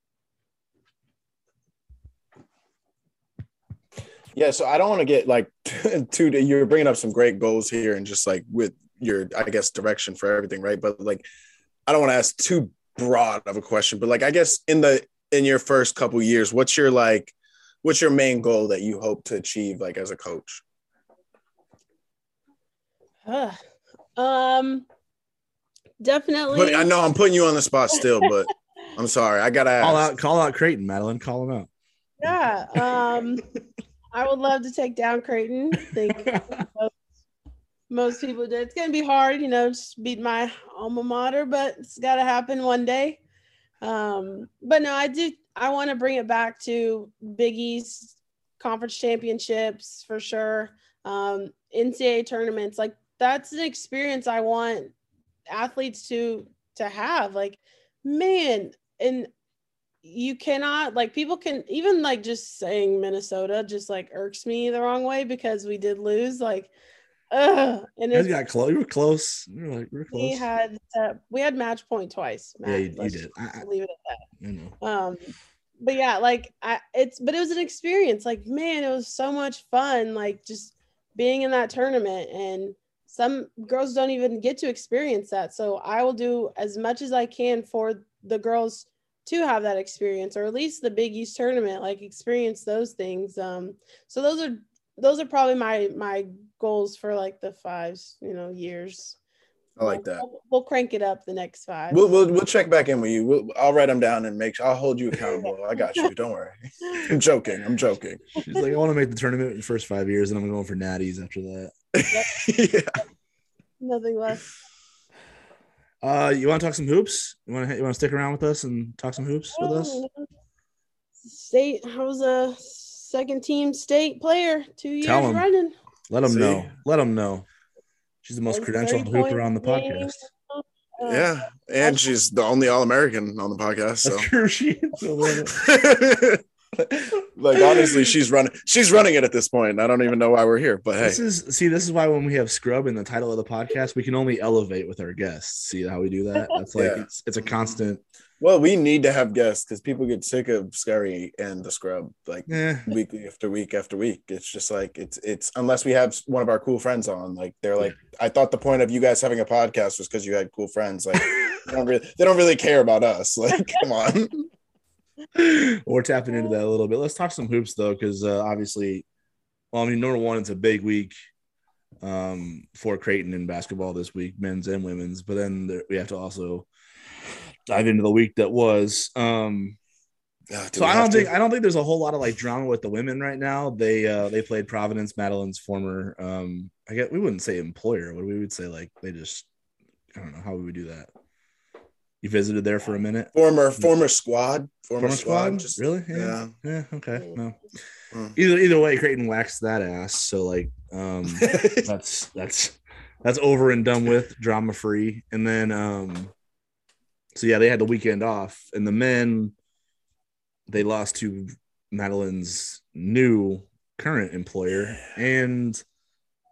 [SPEAKER 2] Yeah, so I don't want to get like too. You're bringing up some great goals here, and just like with your, I guess, direction for everything, right? But like, I don't want to ask too broad of a question, but like, I guess in the in your first couple years, what's your like, what's your main goal that you hope to achieve, like as a coach?
[SPEAKER 3] Ugh. um, definitely.
[SPEAKER 2] But I know I'm putting you on the spot still, but I'm sorry, I gotta ask.
[SPEAKER 1] call out, call out Creighton, Madelyn, call him out.
[SPEAKER 3] Yeah. Um, I would love to take down Creighton. I think most, most people did. It's gonna be hard, you know, just beat my alma mater, but it's gotta happen one day. Um, but no, I do I want to bring it back to Big East conference championships for sure. Um, NCAA tournaments, like that's an experience I want athletes to to have. Like, man, and you cannot like people can even like just saying Minnesota just like irks me the wrong way because we did lose like uh and
[SPEAKER 1] guys got close. You were close. You were like, we were
[SPEAKER 3] we
[SPEAKER 1] close.
[SPEAKER 3] had uh, we had match point twice
[SPEAKER 1] yeah, you, you did. I,
[SPEAKER 3] leave it at that
[SPEAKER 1] you know.
[SPEAKER 3] um but yeah like i it's but it was an experience like man it was so much fun like just being in that tournament and some girls don't even get to experience that. So I will do as much as I can for the girls to have that experience or at least the Big East tournament, like experience those things. Um, so those are those are probably my my goals for like the fives, you know, years.
[SPEAKER 2] I like that.
[SPEAKER 3] We'll, we'll crank it up the next five.
[SPEAKER 2] We'll, we'll we'll check back in with you. We'll, I'll write them down and make. I'll hold you accountable. I got you. Don't worry. I'm joking. I'm joking.
[SPEAKER 1] She's like, I want to make the tournament in the first five years, and I'm going for natties after that.
[SPEAKER 2] yeah.
[SPEAKER 3] Nothing less.
[SPEAKER 1] Uh, you want to talk some hoops? You want to you want to stick around with us and talk some hoops with us?
[SPEAKER 3] Oh, State, How's was a second team state player two years
[SPEAKER 1] Tell 'em.
[SPEAKER 3] running.
[SPEAKER 1] Let them
[SPEAKER 2] See?
[SPEAKER 1] know. Let them know. She's the most
[SPEAKER 3] Those
[SPEAKER 1] credentialed
[SPEAKER 3] 30
[SPEAKER 1] hooper on the podcast.
[SPEAKER 3] games. Uh,
[SPEAKER 2] Yeah. And she's the only All American on the podcast. So.
[SPEAKER 1] That's true. She
[SPEAKER 2] like honestly, she's running. She's running it at this point. I don't even know why we're here, but hey,
[SPEAKER 1] This is see. This is why when we have scrub in the title of the podcast, we can only elevate with our guests. See how we do that? That's like
[SPEAKER 2] Yeah.
[SPEAKER 1] it's it's a constant.
[SPEAKER 2] Well, we need to have guests because people get sick of Scurry and the Scrub like
[SPEAKER 1] Eh,
[SPEAKER 2] weekly after week after week. It's just like it's it's unless we have one of our cool friends on. Like they're like, I thought the point of you guys having a podcast was because you had cool friends. Like they don't really they don't really care about us. Like come on.
[SPEAKER 1] we're tapping into that a little bit. Let's talk some hoops though, because uh, obviously, well, I mean, number one, it's a big week um, for Creighton in basketball this week, men's and women's. But then there, we have to also dive into the week that was. Um,
[SPEAKER 2] do
[SPEAKER 1] so I don't
[SPEAKER 2] to?
[SPEAKER 1] think I don't think there's a whole lot of like drama with the women right now. They uh, they played Providence, Madelyn's former. Um, I guess we wouldn't say employer. What we would say like they just. I don't know how we would do that. You visited there for a minute.
[SPEAKER 2] former former squad former,
[SPEAKER 1] Former
[SPEAKER 2] squad,
[SPEAKER 1] squad?
[SPEAKER 2] just
[SPEAKER 1] really? Yeah.
[SPEAKER 2] yeah.
[SPEAKER 1] Yeah. Okay. No.
[SPEAKER 2] Mm.
[SPEAKER 1] Either either way, Creighton waxed that ass. So like, um, that's that's that's over and done with, drama free. And then, um, so yeah, they had the weekend off, and the men they lost to Madelyn's new current employer, and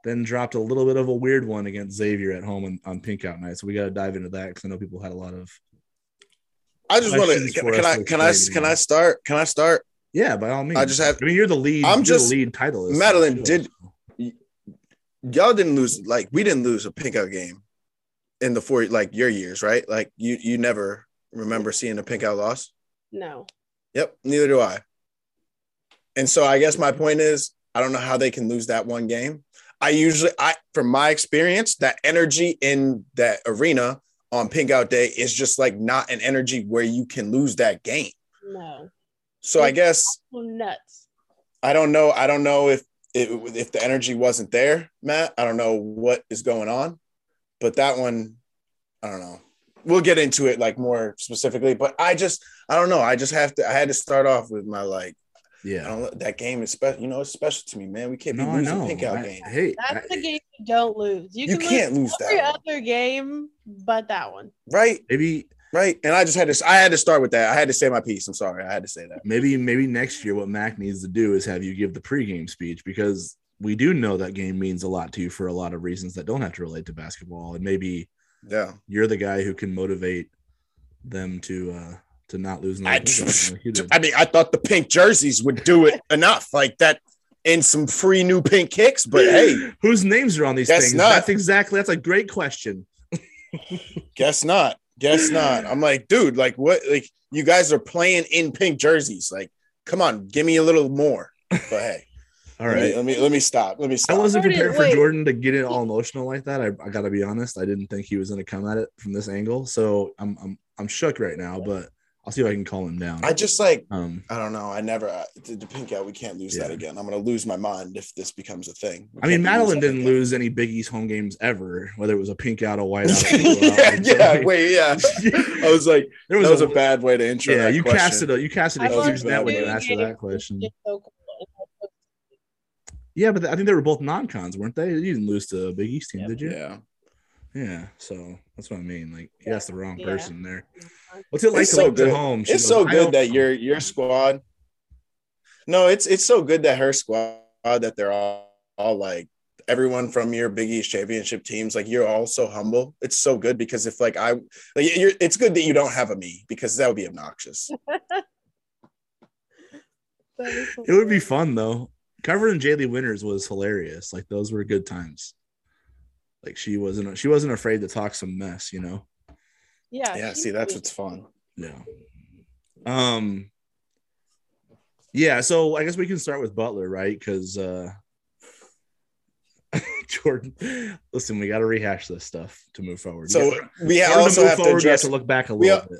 [SPEAKER 1] then dropped a little bit of a weird one against Xavier at home on, on Pink Out Night. So we got to dive into that because I know people had a lot of
[SPEAKER 2] I just want to. Can, can I? Can I? Can. I start? Can I start?
[SPEAKER 1] yeah. By all means,
[SPEAKER 2] I just have-
[SPEAKER 1] I mean, you're the lead.
[SPEAKER 2] I'm just-
[SPEAKER 1] the lead titleist.
[SPEAKER 2] Madelyn did- Y'all didn't lose. Like we didn't lose a pink out game in the four like your years, right? Like you you never remember seeing a pink out loss.
[SPEAKER 3] No.
[SPEAKER 2] Yep, neither do I. And so I guess my mm-hmm. point is I don't know how they can lose that one game. I usually I from my experience, that energy in that arena on pink out day is just like not an energy where you can lose that game.
[SPEAKER 3] No.
[SPEAKER 2] So I guess
[SPEAKER 3] Nuts.
[SPEAKER 2] I don't know. I don't know if it, if the energy wasn't there, Matt. I don't know what is going on, but that one, I don't know. We'll get into it like more specifically, but I just I don't know. I just have to. I had to start off with my like. I
[SPEAKER 1] Yeah.
[SPEAKER 2] don't. That game is special. You know, it's special to me, man. We can't
[SPEAKER 1] No,
[SPEAKER 2] be
[SPEAKER 1] I
[SPEAKER 2] losing
[SPEAKER 1] know.
[SPEAKER 2] pink out
[SPEAKER 1] I-
[SPEAKER 2] game.
[SPEAKER 1] hey,
[SPEAKER 3] That's
[SPEAKER 1] I-
[SPEAKER 3] the game you don't lose. You,
[SPEAKER 2] You
[SPEAKER 3] can
[SPEAKER 2] can't lose
[SPEAKER 3] every
[SPEAKER 2] that one.
[SPEAKER 3] other game but that one.
[SPEAKER 2] Right,
[SPEAKER 1] maybe
[SPEAKER 2] right. And I just had to. I had to start with that. I had to say my piece. I'm sorry. I had to say that.
[SPEAKER 1] maybe maybe next year what Mac needs to do is have you give the pregame speech because we do know that game means a lot to you for a lot of reasons that don't have to relate to basketball and maybe
[SPEAKER 2] Yeah.
[SPEAKER 1] you're the guy who can motivate them to uh to not lose
[SPEAKER 2] I,
[SPEAKER 1] another pickup like you did.
[SPEAKER 2] I mean, I thought the pink jerseys would do it enough, like that, and some free new pink kicks. But hey,
[SPEAKER 1] whose names are on these things
[SPEAKER 2] not.
[SPEAKER 1] that's exactly that's a great question
[SPEAKER 2] guess not. Guess not. I'm like, dude, like what? Like you guys are playing in pink jerseys. Like, come on, give me a little more. But hey,
[SPEAKER 1] all
[SPEAKER 2] let, me,
[SPEAKER 1] right
[SPEAKER 2] let me let me stop. Let me
[SPEAKER 1] I wasn't
[SPEAKER 3] Jordan,
[SPEAKER 1] prepared for
[SPEAKER 3] wait.
[SPEAKER 1] Jordan to get it all emotional like that. I, I gotta be honest. I didn't think he was gonna come at it from this angle. So I'm I'm I'm shook right now, but I'll see if I can calm him down.
[SPEAKER 2] I just like
[SPEAKER 1] um
[SPEAKER 2] I don't know. I never uh, the, the pink out. We can't lose that again. I'm gonna lose my mind if this becomes a thing. We
[SPEAKER 1] I mean,
[SPEAKER 2] Madelyn
[SPEAKER 1] didn't
[SPEAKER 2] pink
[SPEAKER 1] lose any Big East home games ever, whether it was a pink out, a white out. or blue out.
[SPEAKER 2] yeah,
[SPEAKER 1] Like,
[SPEAKER 2] yeah. Wait, yeah. I was like,
[SPEAKER 1] there
[SPEAKER 2] that
[SPEAKER 1] was,
[SPEAKER 2] was a bad way to intro.
[SPEAKER 1] yeah.
[SPEAKER 2] that
[SPEAKER 1] You
[SPEAKER 2] question.
[SPEAKER 1] casted a you casted a
[SPEAKER 3] I've
[SPEAKER 2] was a
[SPEAKER 1] huge
[SPEAKER 2] bad
[SPEAKER 1] net when you
[SPEAKER 3] two
[SPEAKER 1] answered that question.
[SPEAKER 3] It's so cool.
[SPEAKER 1] Yeah, but I think they were both non-cons, weren't they? You didn't lose to a Big East team,
[SPEAKER 3] Yeah.
[SPEAKER 1] did you?
[SPEAKER 2] Yeah.
[SPEAKER 1] Yeah. So that's what I mean. Like, you asked the wrong
[SPEAKER 3] Yeah.
[SPEAKER 1] person there. What's it like
[SPEAKER 2] It's
[SPEAKER 1] to
[SPEAKER 2] so
[SPEAKER 1] live
[SPEAKER 2] good.
[SPEAKER 1] at home? She
[SPEAKER 2] it's
[SPEAKER 1] goes,
[SPEAKER 2] so good that your your squad. No, it's it's so good that her squad that they're all, all like everyone from your Big East championship teams. Like you're all so humble. It's so good because if like I, like you're, it's good that you don't have a me because that would be obnoxious.
[SPEAKER 3] That is
[SPEAKER 1] It would be fun though. Covered in Jaylee Winters was hilarious. Like those were good times. Like she wasn't she wasn't afraid to talk some mess, you know.
[SPEAKER 3] Yeah.
[SPEAKER 2] Yeah, see, that's what's fun.
[SPEAKER 1] Yeah. Um yeah, so I guess we can start with Butler, right? Because uh Jordan, listen, we got to rehash this stuff to move forward.
[SPEAKER 2] So
[SPEAKER 1] Yeah,
[SPEAKER 2] we
[SPEAKER 1] in order
[SPEAKER 2] also
[SPEAKER 1] move
[SPEAKER 2] have to
[SPEAKER 1] forward, we
[SPEAKER 2] address.
[SPEAKER 1] to look back a little
[SPEAKER 2] al-
[SPEAKER 1] bit.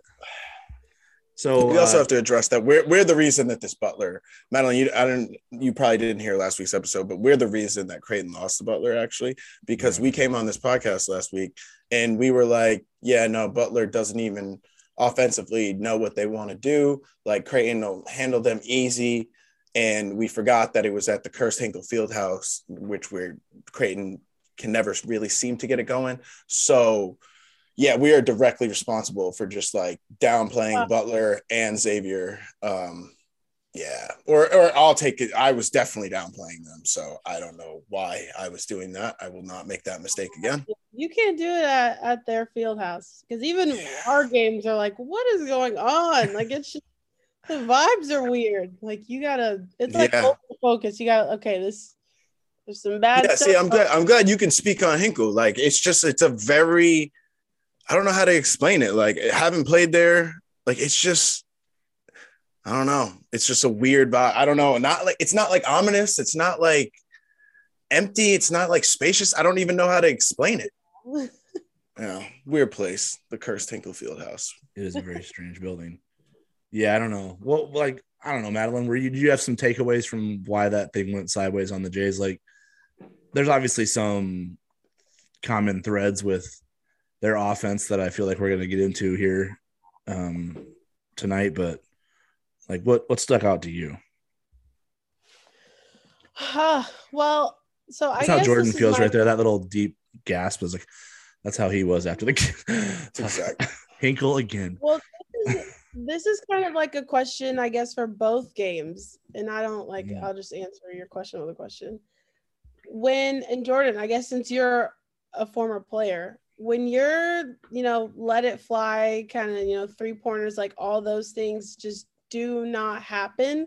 [SPEAKER 1] So
[SPEAKER 2] we also
[SPEAKER 1] uh,
[SPEAKER 2] have to address that we're we're the reason that this Butler, Madelyn, you I don't you probably didn't hear last week's episode, but we're the reason that Creighton lost to Butler actually because we came on this podcast last week and we were like, yeah, no, Butler doesn't even offensively know what they want to do. Like Creighton will handle them easy, and we forgot that it was at the Cursed Hinkle Fieldhouse, which we're Creighton can never really seem to get it going. So yeah, we are directly responsible for just like downplaying
[SPEAKER 3] Wow.
[SPEAKER 2] Butler and Xavier. Um, yeah, or or I'll take it. I was definitely downplaying them, so I don't know why I was doing that. I will not make that mistake again.
[SPEAKER 3] You can't do it at, at their field house because even our games are like, what is going on? Like it's just the vibes are weird. Like you gotta, it's like
[SPEAKER 2] Yeah.
[SPEAKER 3] focus. You gotta, okay, this there's some bad.
[SPEAKER 2] Yeah, see. I'm glad. I'm glad you can speak on Hinkle. Like, it's just, it's a very, I don't know how to explain it. Like, having played there, like, it's just, I don't know. It's just a weird vibe. I don't know. Not like it's not like ominous. It's not like empty. It's not like spacious. I don't even know how to explain it. Yeah, weird place. The cursed Hinkle Field House.
[SPEAKER 1] it is a very strange building. Yeah, I don't know. Well, like I don't know, Madelyn. Were you? Did you have some takeaways from why that thing went sideways on the Jays? Like, there's obviously some common threads with their offense that I feel like we're going to get into here um, tonight. But like, what what stuck out to you?
[SPEAKER 3] well, so I
[SPEAKER 1] That's
[SPEAKER 3] guess
[SPEAKER 1] how Jordan feels
[SPEAKER 3] my-
[SPEAKER 1] right there. That little deep gasp was like, that's how he was after the
[SPEAKER 2] Exactly.
[SPEAKER 1] Hinkle again.
[SPEAKER 3] Well, this is, this is kind of like a question, I guess, for both games. And I don't like,
[SPEAKER 1] Mhm.
[SPEAKER 3] I'll just answer your question with a question. When, and Jordan, I guess since you're a former player, when you're, you know, let it fly, kind of, you know, three pointers, like all those things just do not happen.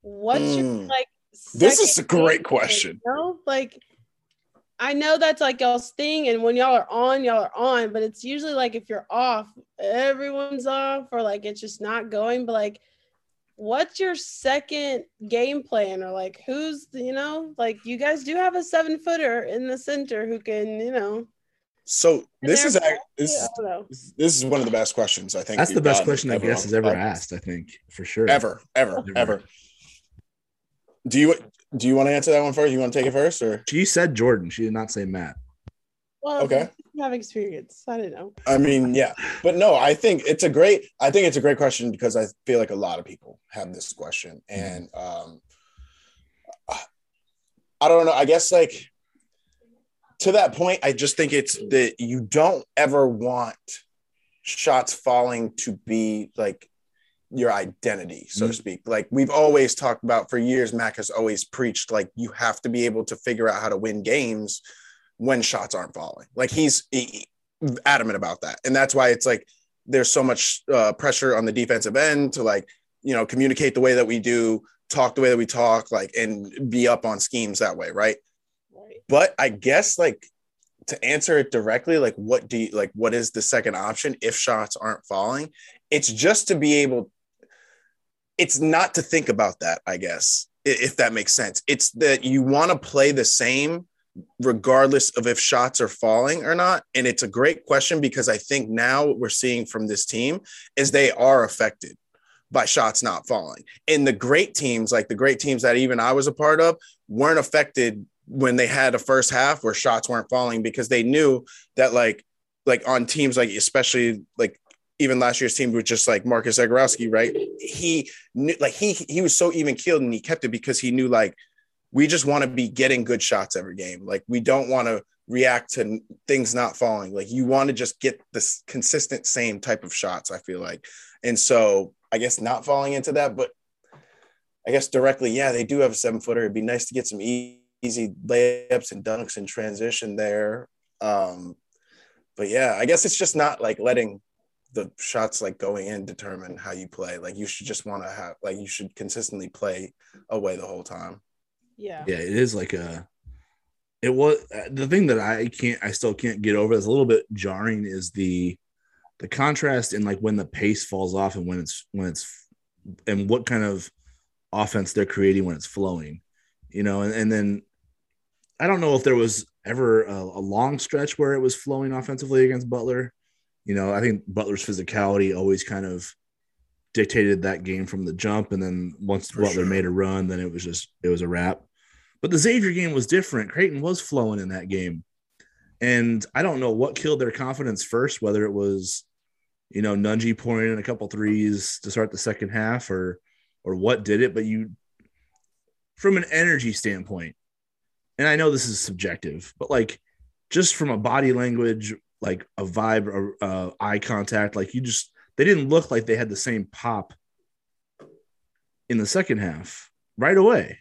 [SPEAKER 3] What's your
[SPEAKER 2] Mm.
[SPEAKER 3] like?
[SPEAKER 2] This is a great question.
[SPEAKER 3] You know? Like, I know that's like y'all's thing, and when y'all are on, y'all are on, but it's usually like if you're off, everyone's off, or like it's just not going. But like, what's your second game plan, or like who's you know, like you guys do have a seven footer in the center who can, you know,
[SPEAKER 2] So this is act- this is this is one of the best questions I think.
[SPEAKER 1] That's the best question I guess
[SPEAKER 2] on
[SPEAKER 1] has ever
[SPEAKER 2] podcast.
[SPEAKER 1] asked. I think for sure.
[SPEAKER 2] Ever, ever,
[SPEAKER 1] Ever.
[SPEAKER 2] ever. Do you do you want to answer that one first? You want to take it first, or
[SPEAKER 1] She said Jordan. She did not say Matt.
[SPEAKER 3] Well,
[SPEAKER 2] Okay.
[SPEAKER 3] you have experience. I don't know.
[SPEAKER 2] I mean, yeah, but no, I think it's a great. I think it's a great question because I feel like a lot of people have this question, and um, I don't know. I guess like to that point, I just think it's that you don't ever want shots falling to be like your identity, so to
[SPEAKER 1] Mhm.
[SPEAKER 2] speak. Like we've always talked about for years, Mac has always preached like you have to be able to figure out how to win games when shots aren't falling. Like he's he- adamant about that, and that's why it's like there's so much uh, pressure on the defensive end to like you know communicate the way that we do, talk the way that we talk, like and be up on schemes that way, right? But I guess like to answer it directly, like what do you like? What is the second option if shots aren't falling? It's just to be able. It's not to think about that, I guess, if that makes sense. It's that you want to play the same regardless of if shots are falling or not. And it's a great question because I think now what we're seeing from this team is they are affected by shots not falling. And the great teams, like the great teams that even I was a part of, weren't affected when they had a first half where shots weren't falling because they knew that like like on teams like especially like even last year's team with just like Marcus Zegarowski, right? He knew like he he was so even keeled and he kept it because he knew like we just want to be getting good shots every game. Like we don't want to react to things not falling. Like you want to just get this consistent same type of shots, I feel like. And so I guess not falling into that, but I guess directly, yeah, they do have a seven footer. It'd be nice to get some e- easy layups and dunks and transition there. Um, but yeah, I guess it's just not like letting the shots like going in determine how you play. Like you should just want to have like you should consistently play away the whole time.
[SPEAKER 3] Yeah.
[SPEAKER 1] Yeah, it is like a it was the thing that I can't, I still can't get over. That's a little bit jarring is the the contrast in like when the pace falls off and when it's when it's and what kind of offense they're creating when it's flowing, you know, and, and then I don't know if there was ever a, a, long stretch where it was flowing offensively against Butler. You know, I think Butler's physicality always kind of dictated that game from the jump. And then once For Butler sure. made a run, then it was just, it was a wrap. But the Xavier game was different. Creighton was flowing in that game. And I don't know what killed their confidence first, whether it was, you know, Nunge pouring in a couple threes to start the second half or, or what did it. But you, from an energy standpoint, and I know this is subjective, but like just from a body language, like a vibe or uh, eye contact, like you just they didn't look like they had the same pop in the second half right away.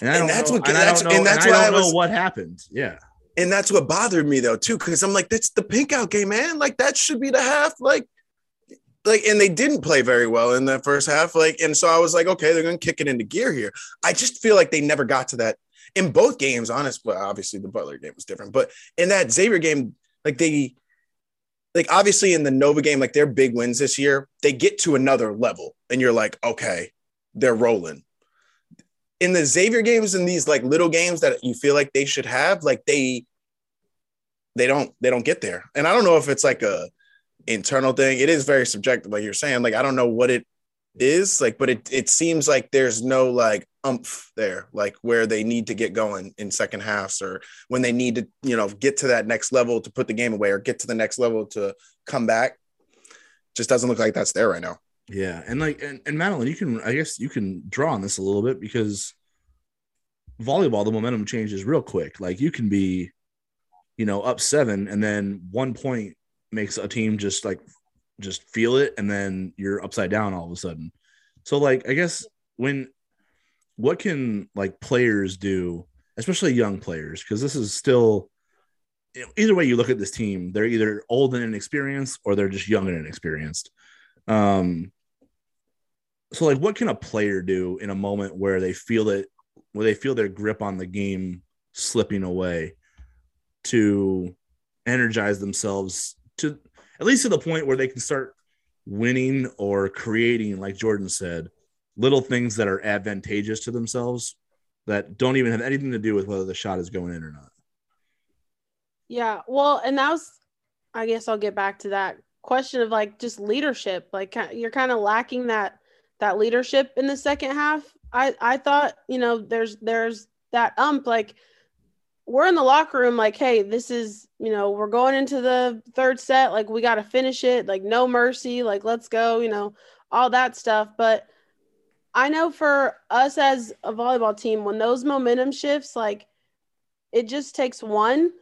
[SPEAKER 1] And, and that's know, what and that's, know, and that's and I, don't I was, know what happened. Yeah.
[SPEAKER 2] And that's what bothered me though, too, because I'm like, that's the pink out game, man. Like that should be the half. Like, like, and they didn't play very well in the first half. Like, and so I was like, okay, they're gonna kick it into gear here. I just feel like they never got to that in both games, honest, well, obviously the Butler game was different, but in that Xavier game, like they like obviously in the Nova game, like their big wins this year, they get to another level, and you're like, okay, they're rolling. In the Xavier games and these like little games that you feel like they should have, like they they don't they don't get there. And I don't know if it's like a internal thing. It is very subjective, like you're saying. Like I don't know what it is like, but it it seems like there's no like umph there, like where they need to get going in second halves or when they need to, you know, get to that next level to put the game away or get to the next level to come back. Just doesn't look like that's there right now.
[SPEAKER 1] Yeah. And like, and, and Madelyn, you can, I guess you can draw on this a little bit because volleyball, the momentum changes real quick. Like you can be, you know, up seven and then one point makes a team just like, just feel it. And then you're upside down all of a sudden. So like, I guess when what can like players do, especially young players, because this is still either way you look at this team, they're either old and inexperienced or they're just young and inexperienced. Um, so like, what can a player do in a moment where they feel it, where they feel their grip on the game slipping away, to energize themselves to at least to the point where they can start winning or creating, like Jordan said, little things that are advantageous to themselves that don't even have anything to do with whether the shot is going in or not.
[SPEAKER 3] Yeah, well, and that was, I guess I'll get back to that question of like just leadership. Like you're kind of lacking that that leadership in the second half. I I thought you know there's there's that ump like we're in the locker room like hey this is you know we're going into the third set like we got to finish it like no mercy like let's go you know all that stuff but I know for us as a volleyball team, when those momentum shifts, like it just takes one.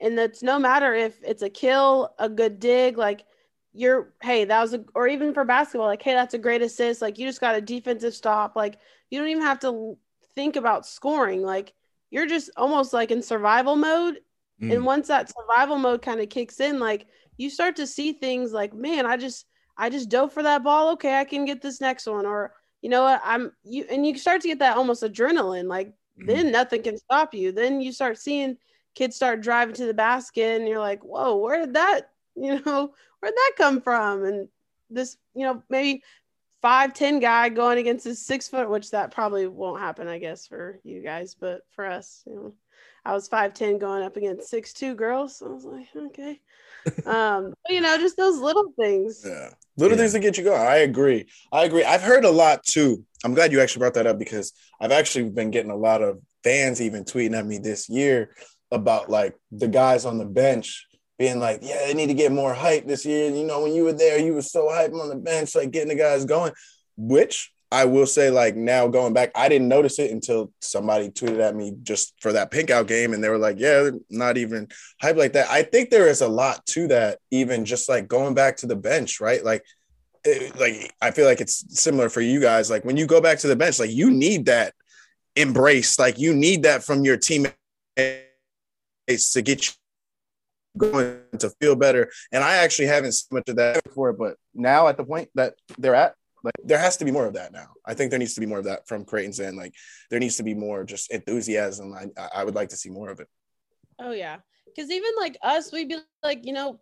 [SPEAKER 3] And it's no matter if it's a kill, a good dig, like you're, hey, that was a, or even for basketball, like, hey, that's a great assist. Like you just got a defensive stop. Like you don't even have to think about scoring. Like you're just almost like in survival mode. Mm. And once that survival mode kind of kicks in, like you start to see things like, man, I just, I just dove for that ball. Okay, I can get this next one. Or you know what i'm you and you start to get that almost adrenaline like mm-hmm. then nothing can stop you then you start seeing kids start driving to the basket and you're like whoa where did that you know where'd that come from and this you know maybe five ten guy going against a six foot which that probably won't happen i guess for you guys but for us you know. I was five ten going up against six two girls. So i was like okay. Um you know just those little things.
[SPEAKER 2] Yeah. Little yeah. things to get you going. I agree. I agree. I've heard a lot too. I'm glad you actually brought that up because i've actually been getting a lot of fans even tweeting at me this year about like the guys on the bench being like yeah they need to get more hype this year you know when you were there you were so hype on the bench like getting the guys going which I will say, like now going back, I didn't notice it until somebody tweeted at me just for that pink out game, and they were like, "Yeah, not even hype like that." I think there is a lot to that, even just like going back to the bench, right? Like, it, like I feel like it's similar for you guys. Like when you go back to the bench, like you need that embrace, like you need that from your teammates to get you going to feel better. And I actually haven't seen much of that before, but now at the point that they're at, like there has to be more of that now. I think there needs to be more of that from Creighton's end. Like there needs to be more just enthusiasm. I I would like to see more of it.
[SPEAKER 3] Oh yeah, because even like us, we'd be like, you know,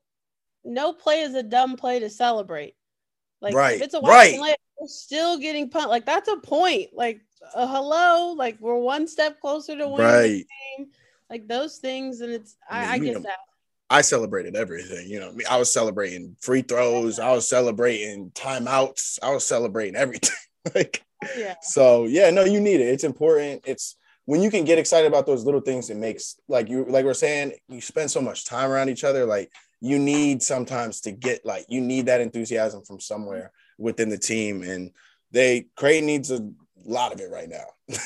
[SPEAKER 3] no play is a dumb play to celebrate. Like
[SPEAKER 2] Right,
[SPEAKER 3] if it's a
[SPEAKER 2] right.
[SPEAKER 3] play, we're still getting punt. Like that's a point. Like a hello, like we're one step closer to winning the
[SPEAKER 2] Right.
[SPEAKER 3] game. Like those things, and it's
[SPEAKER 2] I mean,
[SPEAKER 3] I, get that.
[SPEAKER 2] I celebrated everything. You know, I, mean, I was celebrating free throws. I was celebrating timeouts. I was celebrating everything. like,
[SPEAKER 3] Yeah.
[SPEAKER 2] so yeah, no, you need it. It's important. It's when you can get excited about those little things. It makes like you like we're saying. You spend so much time around each other. Like you need sometimes to get like you need that enthusiasm from somewhere within the team, and they Creighton needs a lot of it right now.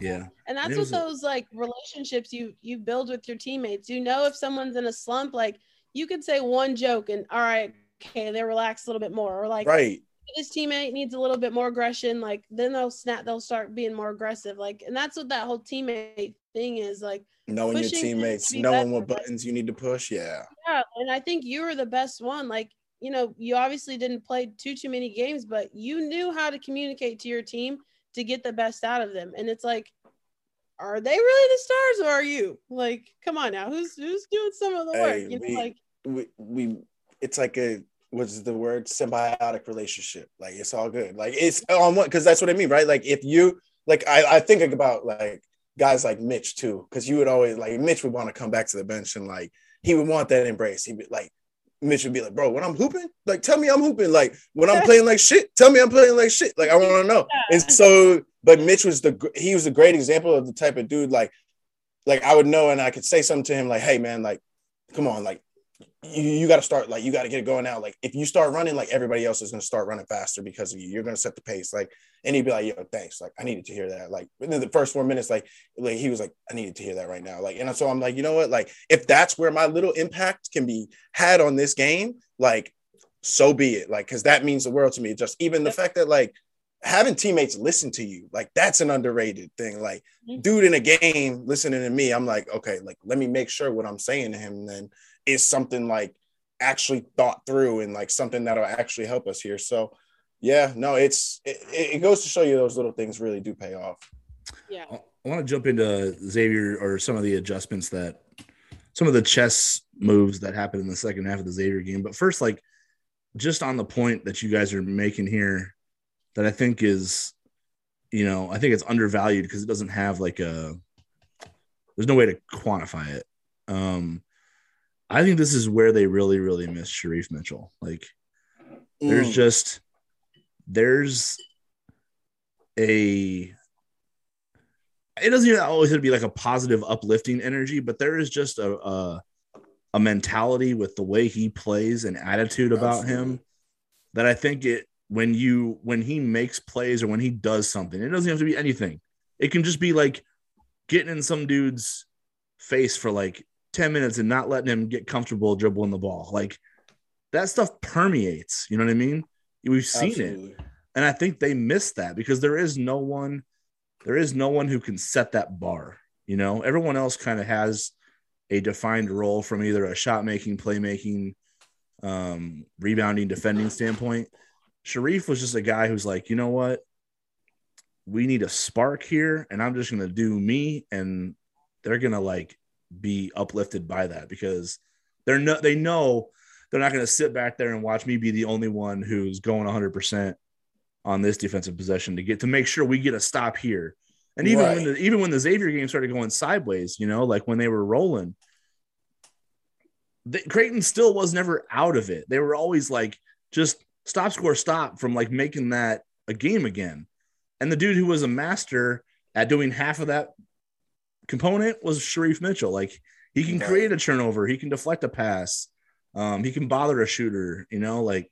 [SPEAKER 1] Yeah.
[SPEAKER 3] And
[SPEAKER 1] And
[SPEAKER 3] that's
[SPEAKER 1] it
[SPEAKER 3] what
[SPEAKER 1] was a-
[SPEAKER 3] those like relationships you you build with your teammates. You know if someone's in a slump, like you could say one joke and all right, okay, they relax a little bit more, or like
[SPEAKER 2] right.
[SPEAKER 3] his teammate needs a little bit more aggression, like then they'll snap, they'll start being more aggressive. Like, and that's what that whole teammate thing is like.
[SPEAKER 2] Knowing your
[SPEAKER 3] Pushing them to
[SPEAKER 2] teammates,
[SPEAKER 3] be
[SPEAKER 2] knowing
[SPEAKER 3] better,
[SPEAKER 2] what buttons you need to push. Yeah.
[SPEAKER 3] Yeah, and I think you were the best one. Like, you know, you obviously didn't play too too many games, but you knew how to communicate to your team to get the best out of them. And it's like, are they really the stars or are you? Like, come on now, who's who's doing some of the work?
[SPEAKER 2] Hey,
[SPEAKER 3] You know,
[SPEAKER 2] we-
[SPEAKER 3] like
[SPEAKER 2] we, we it's like a what's the word symbiotic relationship like it's all good like it's on what because that's what i mean right like if you like i, I think about like guys like mitch too because you would always like mitch would want to come back to the bench and like he would want that embrace he'd be like mitch would be like bro when i'm hooping? Like tell me i'm hooping. Like when i'm playing like shit tell me i'm playing like shit. Like i want to know. And so but mitch was the he was a great example of the type of dude like like i would know and i could say something to him like hey man like come on like you, you got to start like you got to get it going now. Like if you start running like everybody else is going to start running faster because of you. You're going to set the pace. Like and he'd be like yo thanks. Like i needed to hear that. Like within the first four minutes like like he was like i needed to hear that right now. Like and so i'm like you know what? Like if that's where my little impact can be had on this game like so be it. Like because that means the world to me. Just even the fact that like having teammates listen to you like that's an underrated thing. Like
[SPEAKER 3] Mhm.
[SPEAKER 2] dude in a game listening to me i'm like okay like let me make sure what i'm saying to him then is something like actually thought through and like something that'll actually help us here so yeah no it's it, it goes to show you those little things really do pay off
[SPEAKER 3] yeah.
[SPEAKER 1] I want to jump into Xavier or some of the adjustments that some of the chess moves that happened in the second half of the Xavier game. But first, like just on the point that you guys are making here, that I think is, you know, I think it's undervalued because it doesn't have like a, there's no way to quantify it. Um, I think this is where they really, really miss Shereef Mitchell. Like, there's
[SPEAKER 2] Mm.
[SPEAKER 1] just there's a it doesn't even always have to be like a positive uplifting energy but there is just a a, a mentality with the way he plays and attitude about him that i think it when you when he makes plays or when he does something it doesn't have to be anything it can just be like getting in some dude's face for like 10 minutes and not letting him get comfortable dribbling the ball like that stuff permeates you know what i mean we've seen it and I think they missed that because there is no one, there is no one who can set that bar. You know, everyone else kind of has a defined role from either a shot making, playmaking, um, rebounding, defending standpoint. Shereef was just a guy who's like, you know what? We need a spark here, and I'm just gonna do me, and they're gonna like be uplifted by that because they're no they know they're not gonna sit back there and watch me be the only one who's going 100 percent on this defensive possession to get to make sure we get a stop here. And even when the even when the Xavier game started going sideways, you know, like when they were rolling, the, Creighton still was never out of it. They were always like just stop, score, stop from like making that a game again. And the dude who was a master at doing half of that component was Shereef Mitchell. Like he can create a turnover, he can deflect a pass, um, he can bother a shooter, you know, like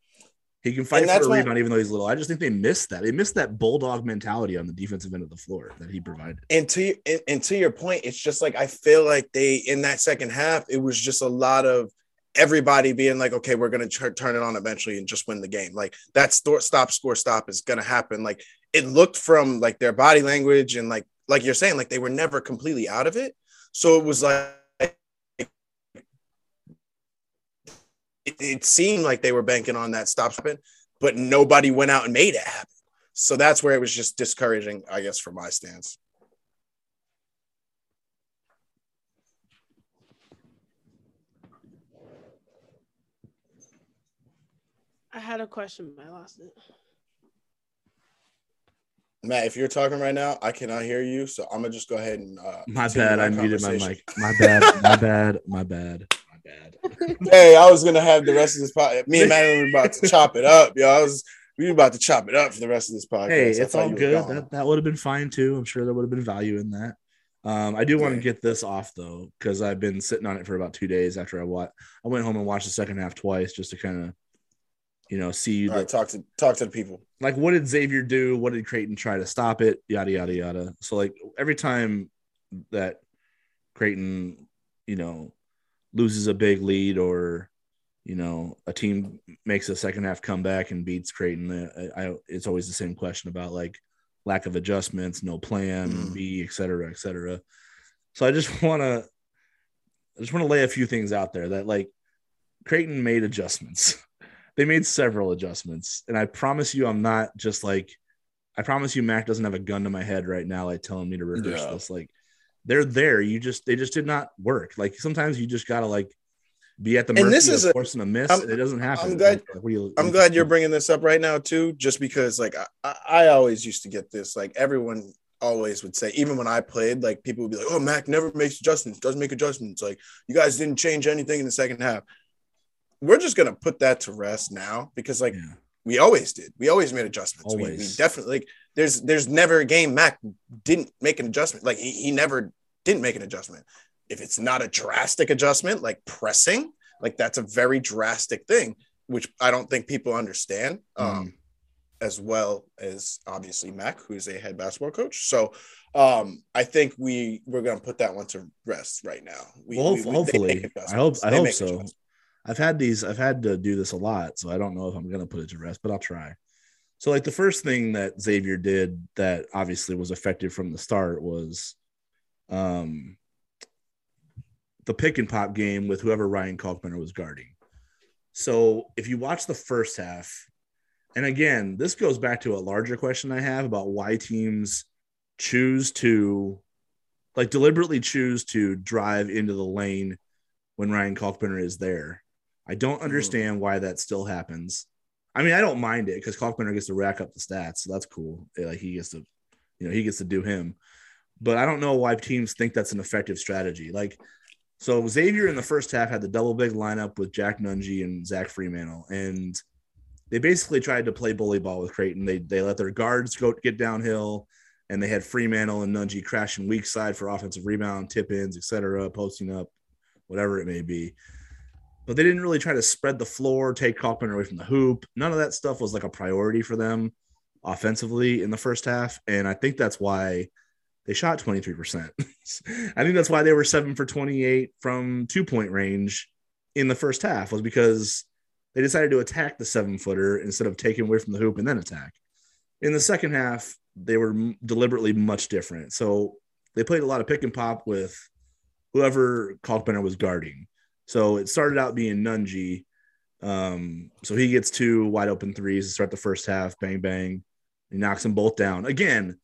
[SPEAKER 1] he can fight for a rebound even though he's little. I just think they missed that. They missed that bulldog mentality on the defensive end of the floor that he provided.
[SPEAKER 2] and to and, and to your point, it's just like I feel like they in that second half, it was just a lot of everybody being like, okay, we're gonna turn it on eventually and just win the game. Like that sto- stop, score, stop is gonna happen. Like it looked from like their body language and like like you're saying, like they were never completely out of it. So it was like it, seemed like they were banking on that stop spin, but nobody went out and made it happen. So that's where it was just discouraging, I guess, from my stance.
[SPEAKER 3] I had a question, but I lost it.
[SPEAKER 2] Matt, if you're talking right now, I cannot hear you, so I'm gonna just go ahead and. Uh,
[SPEAKER 1] My bad.
[SPEAKER 2] my
[SPEAKER 1] I muted my mic. My bad. My bad. My bad. My bad.
[SPEAKER 2] Hey, I was gonna have the rest of this podcast. Me and Matt were about to chop it up, yo. I was we were about to chop it up for the rest of this podcast.
[SPEAKER 1] Hey, it's all
[SPEAKER 2] you
[SPEAKER 1] good. That that would have been fine too. I'm sure there would have been value in that. Um, I do want to get this off though, because I've been sitting on it for about two days after I watched. I went home and watched the second half twice just to kind of, you know, see
[SPEAKER 2] right, talk to talk to the people.
[SPEAKER 1] like what did Xavier do? What did Creighton try to stop it? Yada yada yada. So like every time that Creighton, you know, loses a big lead or you know a team makes a second half comeback and beats Creighton, I, I it's always the same question about like lack of adjustments, no plan
[SPEAKER 2] Mm.
[SPEAKER 1] B, et cetera, et cetera. So I just want to, I just want to lay a few things out there that like Creighton made adjustments. They made several adjustments, and I promise you, I'm not just like, I promise you, Mac doesn't have a gun to my head right now, like telling me to reverse
[SPEAKER 2] Yeah.
[SPEAKER 1] this. Like they're there. You just they just did not work. Like sometimes you just gotta like be at the
[SPEAKER 2] And
[SPEAKER 1] mercy
[SPEAKER 2] this
[SPEAKER 1] of
[SPEAKER 2] is a-
[SPEAKER 1] forcing a miss.
[SPEAKER 2] I'm-
[SPEAKER 1] it doesn't happen.
[SPEAKER 2] I'm glad-
[SPEAKER 1] Like, you-
[SPEAKER 2] I'm glad you're bringing this up right now too, just because like I, I always used to get this. Like everyone always would say, even when I played, like people would be like, "Oh, Mac never makes adjustments, doesn't make adjustments. Like you guys didn't change anything in the second half." We're just gonna put that to rest now because like
[SPEAKER 1] Yeah.
[SPEAKER 2] we always did. We always made adjustments. We, we definitely like there's there's never a game Mac didn't make an adjustment. Like he, he never didn't make an adjustment. If it's not a drastic adjustment, like pressing, like that's a very drastic thing, which I don't think people understand. Um, as well as obviously Mac, who's a head basketball coach. So um, I think we we're gonna put that one to rest right now. We,
[SPEAKER 1] Well,
[SPEAKER 2] we-
[SPEAKER 1] hopefully, I hope. I hope so. I've had these. I've had to do this a lot, so I don't know if I'm gonna put it to rest, but I'll try. So, like the first thing that Xavier did that obviously was effective from the start was, um, the pick and pop game with whoever Ryan Kalkbrenner was guarding. So, if you watch the first half, and again, this goes back to a larger question I have about why teams choose to, like, deliberately choose to drive into the lane when Ryan Kalkbrenner is there. I don't mm-hmm. understand why that still happens. I mean, I don't mind it because Kalkbrenner gets to rack up the stats, so that's cool. Like he gets to, you know, he gets to do him. But I don't know why teams think that's an effective strategy. Like, so Xavier in the first half had the double big lineup with Jack Nunge and Zach Freemantle, and they basically tried to play bully ball with Creighton. They they let their guards go get downhill, and they had Freemantle and Nunge crashing weak side for offensive rebound, tip ins, etc., posting up, whatever it may be but they didn't really try to spread the floor, take Kalkbrenner away from the hoop. None of that stuff was like a priority for them offensively in the first half. And I think that's why they shot 23%. I think that's why they were seven for 28 from two point range in the first half, was because they decided to attack the seven footer instead of taking away from the hoop and then attack. In the second half, they were deliberately much different. So they played a lot of pick and pop with whoever Kalkbrenner was guarding. So it started out being Nunge. Um, so he gets two wide open threes to start the first half. Bang, bang. He knocks them both down. Again,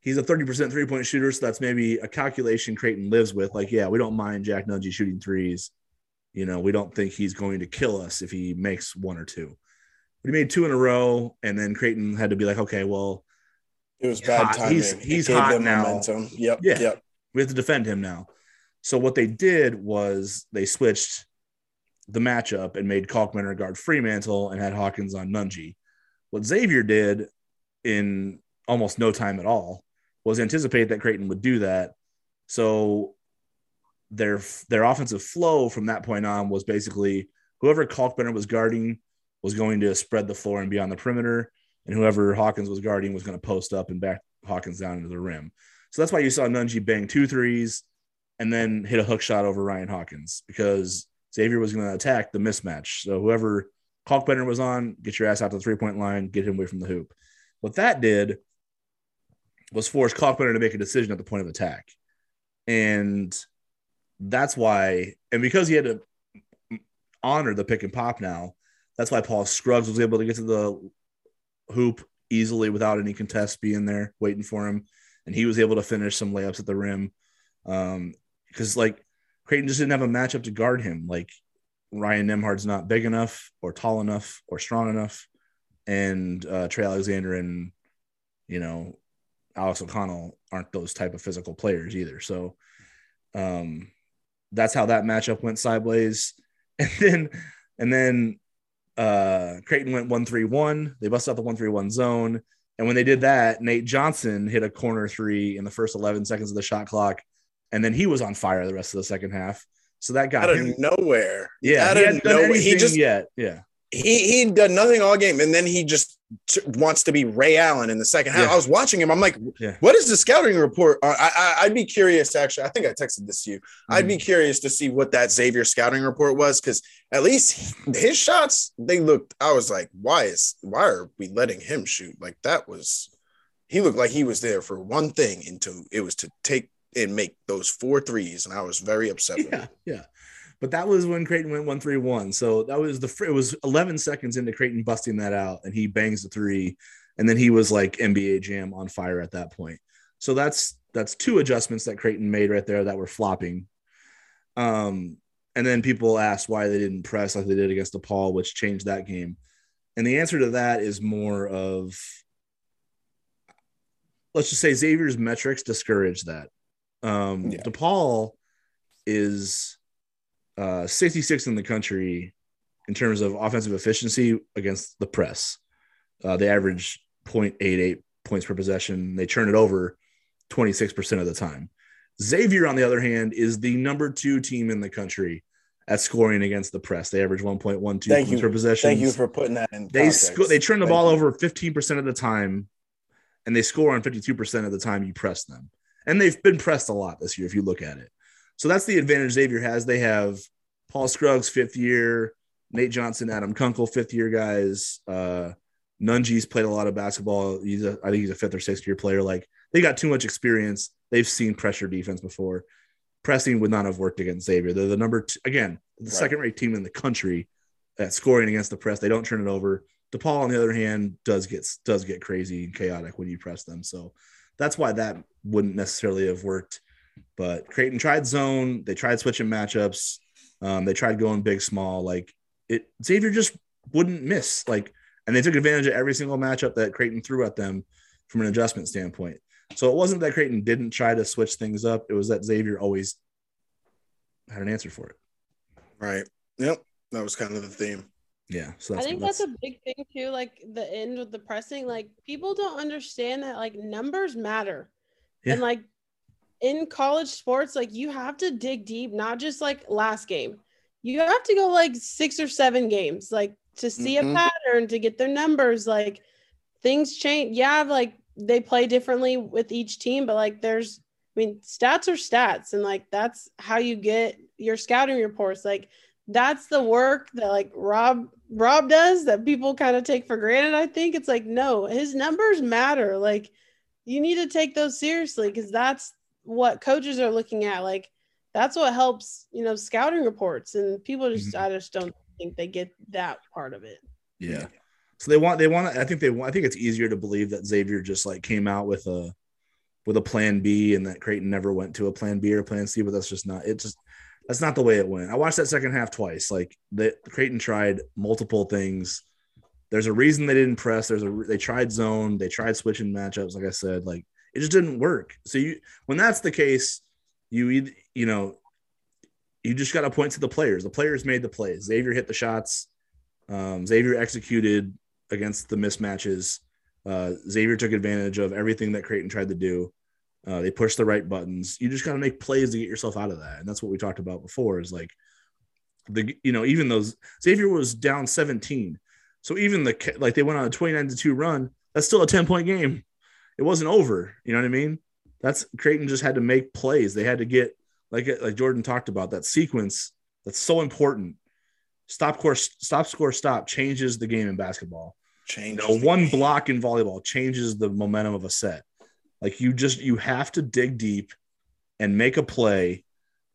[SPEAKER 1] he's a 30% three point shooter. So that's maybe a calculation Creighton lives with. Like, yeah, we don't mind Jack Nunge shooting threes. You know, we don't think he's going to kill us if he makes one or two. But he made two in a row. And then Creighton had to be like, okay, well,
[SPEAKER 2] It was bad
[SPEAKER 1] hot.
[SPEAKER 2] timing.
[SPEAKER 1] He's- he's hot now.
[SPEAKER 2] Momentum. Yep.
[SPEAKER 1] Yeah.
[SPEAKER 2] Yep.
[SPEAKER 1] we have to defend him now. So what they did was they switched the matchup and made Kalkbrenner guard Freemantle and had Hawkins on Nunge. What Xavier did in almost no time at all was anticipate that Creighton would do that. So their their offensive flow from that point on was basically whoever Kalkbrenner was guarding was going to spread the floor and be on the perimeter, and whoever Hawkins was guarding was going to post up and back Hawkins down into the rim. So that's why you saw Nunge bang two threes and then hit a hook shot over Ryan Hawkins because Xavier was going to attack the mismatch. So whoever Kalkbrenner was on, get your ass out to the three point line, get him away from the hoop. What that did was force Kalkbrenner to make a decision at the point of attack. And that's why, and because he had to honor the pick and pop now, that's why Paul Scruggs was able to get to the hoop easily without any contest being there waiting for him. And he was able to finish some layups at the rim. Um, because like Creighton just didn't have a matchup to guard him. Like Ryan Nembhard's not big enough or tall enough or strong enough, and uh, Trey Alexander and you know Alex O'Connell aren't those type of physical players either. So um, that's how that matchup went sideways, and then and then uh, Creighton went one three one. They busted out the one three one zone, and when they did that, Nate Johnson hit a corner three in the first eleven seconds of the shot clock, and then he was on fire the rest of the second half. So that got
[SPEAKER 2] out
[SPEAKER 1] him.
[SPEAKER 2] of nowhere.
[SPEAKER 1] Yeah,
[SPEAKER 2] out
[SPEAKER 1] he
[SPEAKER 2] of
[SPEAKER 1] hadn't done
[SPEAKER 2] nowhere. He just
[SPEAKER 1] yet. Yeah,
[SPEAKER 2] he he done nothing all game, and then he just t- wants to be Ray Allen in the second half.
[SPEAKER 1] Yeah.
[SPEAKER 2] I was watching him. I'm like,
[SPEAKER 1] Yeah.
[SPEAKER 2] what is the scouting report? Uh, I, I I'd be curious. Actually, I think I texted this to you. I'd
[SPEAKER 1] Mm.
[SPEAKER 2] be curious to see what that Xavier scouting report was because at least his shots they looked. I was like, why is why are we letting him shoot? Like that was he looked like he was there for one thing, and to it was to take and make those four threes, and I was very upset. with
[SPEAKER 1] yeah,
[SPEAKER 2] it.
[SPEAKER 1] yeah. But that was when Creighton went one three one. So that was the it was eleven seconds into Creighton busting that out, and he bangs the three, and then he was like NBA Jam on fire at that point. So that's that's two adjustments that Creighton made right there that were flopping. Um, and then people asked why they didn't press like they did against DePaul, which changed that game. And the answer to that is more of let's just say Xavier's metrics discourage that. Um,
[SPEAKER 2] Yeah.
[SPEAKER 1] DePaul is uh, 66 in the country in terms of offensive efficiency against the press. Uh, they average 0.88 points per possession. They turn it over 26% of the time. Xavier, on the other hand, is the number two team in the country at scoring against the press. They average 1.12
[SPEAKER 2] Thank
[SPEAKER 1] points
[SPEAKER 2] you.
[SPEAKER 1] per possession.
[SPEAKER 2] Thank you for putting that in.
[SPEAKER 1] They sco- they turn the
[SPEAKER 2] Thank
[SPEAKER 1] ball
[SPEAKER 2] you.
[SPEAKER 1] over 15% of the time and they score on 52% of the time you press them. And they've been pressed a lot this year if you look at it. So that's the advantage Xavier has. They have Paul Scruggs fifth year, Nate Johnson, Adam Kunkel fifth year guys. Uh Nunge's played a lot of basketball. He's a, I think he's a fifth or sixth year player. Like they got too much experience. They've seen pressure defense before. Pressing would not have worked against Xavier. They're the number two, again, the
[SPEAKER 2] Right.
[SPEAKER 1] second rate team in the country at scoring against the press. They don't turn it over. DePaul, on the other hand, does get does get crazy and chaotic when you press them. So that's why that wouldn't necessarily have worked. But Creighton tried zone. They tried switching matchups. Um, they tried going big, small. Like it, Xavier just wouldn't miss. Like, and they took advantage of every single matchup that Creighton threw at them from an adjustment standpoint. So it wasn't that Creighton didn't try to switch things up. It was that Xavier always had an answer for it.
[SPEAKER 2] Right. Yep. That was kind of the theme.
[SPEAKER 1] Yeah. So
[SPEAKER 3] I think that's, a big thing too. Like the end with the pressing, like people don't understand that like numbers matter.
[SPEAKER 1] Yeah.
[SPEAKER 3] And like in college sports, like you have to dig deep, not just like last game. You have to go like six or seven games, like to see
[SPEAKER 2] Mhm.
[SPEAKER 3] a pattern, to get their numbers. Like things change. Yeah, like they play differently with each team, but like there's, I mean, stats are stats, and like that's how you get your scouting reports. Like that's the work that like Rob Rob does that people kind of take for granted. I think it's like no, his numbers matter. Like you need to take those seriously because that's what coaches are looking at. Like that's what helps, you know, scouting reports and people just
[SPEAKER 1] Mhm.
[SPEAKER 3] I just don't think they get that part of it.
[SPEAKER 1] Yeah. So they want they want I think they want I think it's easier to believe that Xavier just like came out with a with a plan B and that Creighton never went to a plan B or plan C, but that's just not it just that's not the way it went. I watched that second half twice. Like the Creighton tried multiple things. There's a reason they didn't press. There's a they tried zone, they tried switching matchups, like I said, like it just didn't work. So you when that's the case, you you know you just got to point to the players. The players made the plays. Xavier hit the shots. Um, Xavier executed against the mismatches. Uh, Xavier took advantage of everything that Creighton tried to do. Uh, they push the right buttons. You just got to make plays to get yourself out of that, and that's what we talked about before. Is like the you know even those Xavier was down 17, so even the like they went on a 29 to two run. That's still a 10 point game. It wasn't over. You know what I mean? That's Creighton just had to make plays. They had to get like like Jordan talked about that sequence. That's so important. Stop course, stop score, stop changes the game in basketball. You
[SPEAKER 2] Change.
[SPEAKER 1] know, one block in volleyball changes the momentum of a set. Like you just you have to dig deep and make a play.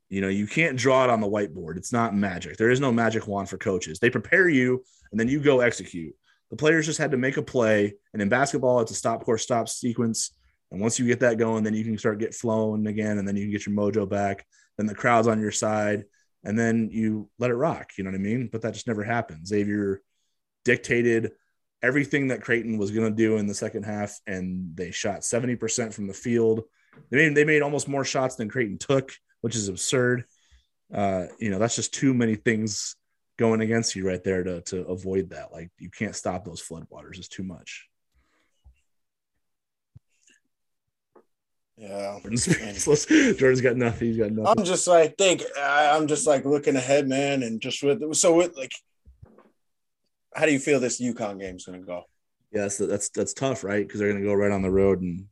[SPEAKER 1] You know, you can't draw it on the whiteboard. It's not magic. There is no magic wand for coaches. They prepare you and then you go execute. The players just had to make a play. And in basketball, it's a stop course stop sequence. And once you get that going, then you can start get flowing again, and then you can get your mojo back. Then the crowd's on your side. and then you let it rock. You know what I mean? But that just never happened. Xavier dictated everything that Creighton was going to do in the second half, and they shot 70% from the field. They made, they made almost more shots than Creighton took, which is absurd. Uh, you know, that's just too many things going against you right there to, to avoid that. Like, you can't stop those floodwaters, it's too much.
[SPEAKER 2] Yeah.
[SPEAKER 1] Jordan's got nothing. He's got nothing.
[SPEAKER 2] I'm just like think I'm just like looking ahead, man, and just with so with like how do you feel this UConn game is gonna go?
[SPEAKER 1] Yeah, that's that's that's tough, right? Because they're gonna go right on the road and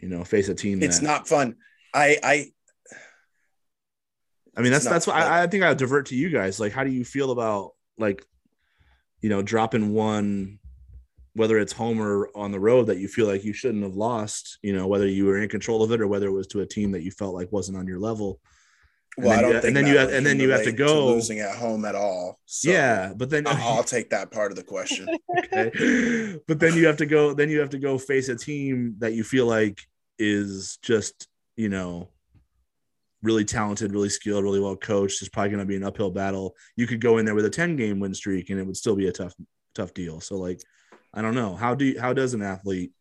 [SPEAKER 1] you know face a team.
[SPEAKER 2] It's
[SPEAKER 1] that,
[SPEAKER 2] not fun. I I
[SPEAKER 1] I mean that's that's why I, I think I'll divert to you guys. Like, how do you feel about like you know dropping one whether it's home or on the road that you feel like you shouldn't have lost, you know, whether you were in control of it or whether it was to a team that you felt like wasn't on your level.
[SPEAKER 2] Well, I don't
[SPEAKER 1] you,
[SPEAKER 2] think
[SPEAKER 1] and then you have, and then you have to go
[SPEAKER 2] to losing at home at all.
[SPEAKER 1] So yeah, but then
[SPEAKER 2] I'll, I'll take that part of the question.
[SPEAKER 1] okay, but then you have to go. Then you have to go face a team that you feel like is just you know really talented, really skilled, really well coached. It's probably going to be an uphill battle. You could go in there with a ten game win streak, and it would still be a tough tough deal. So like I don't know. How do you, how does an athlete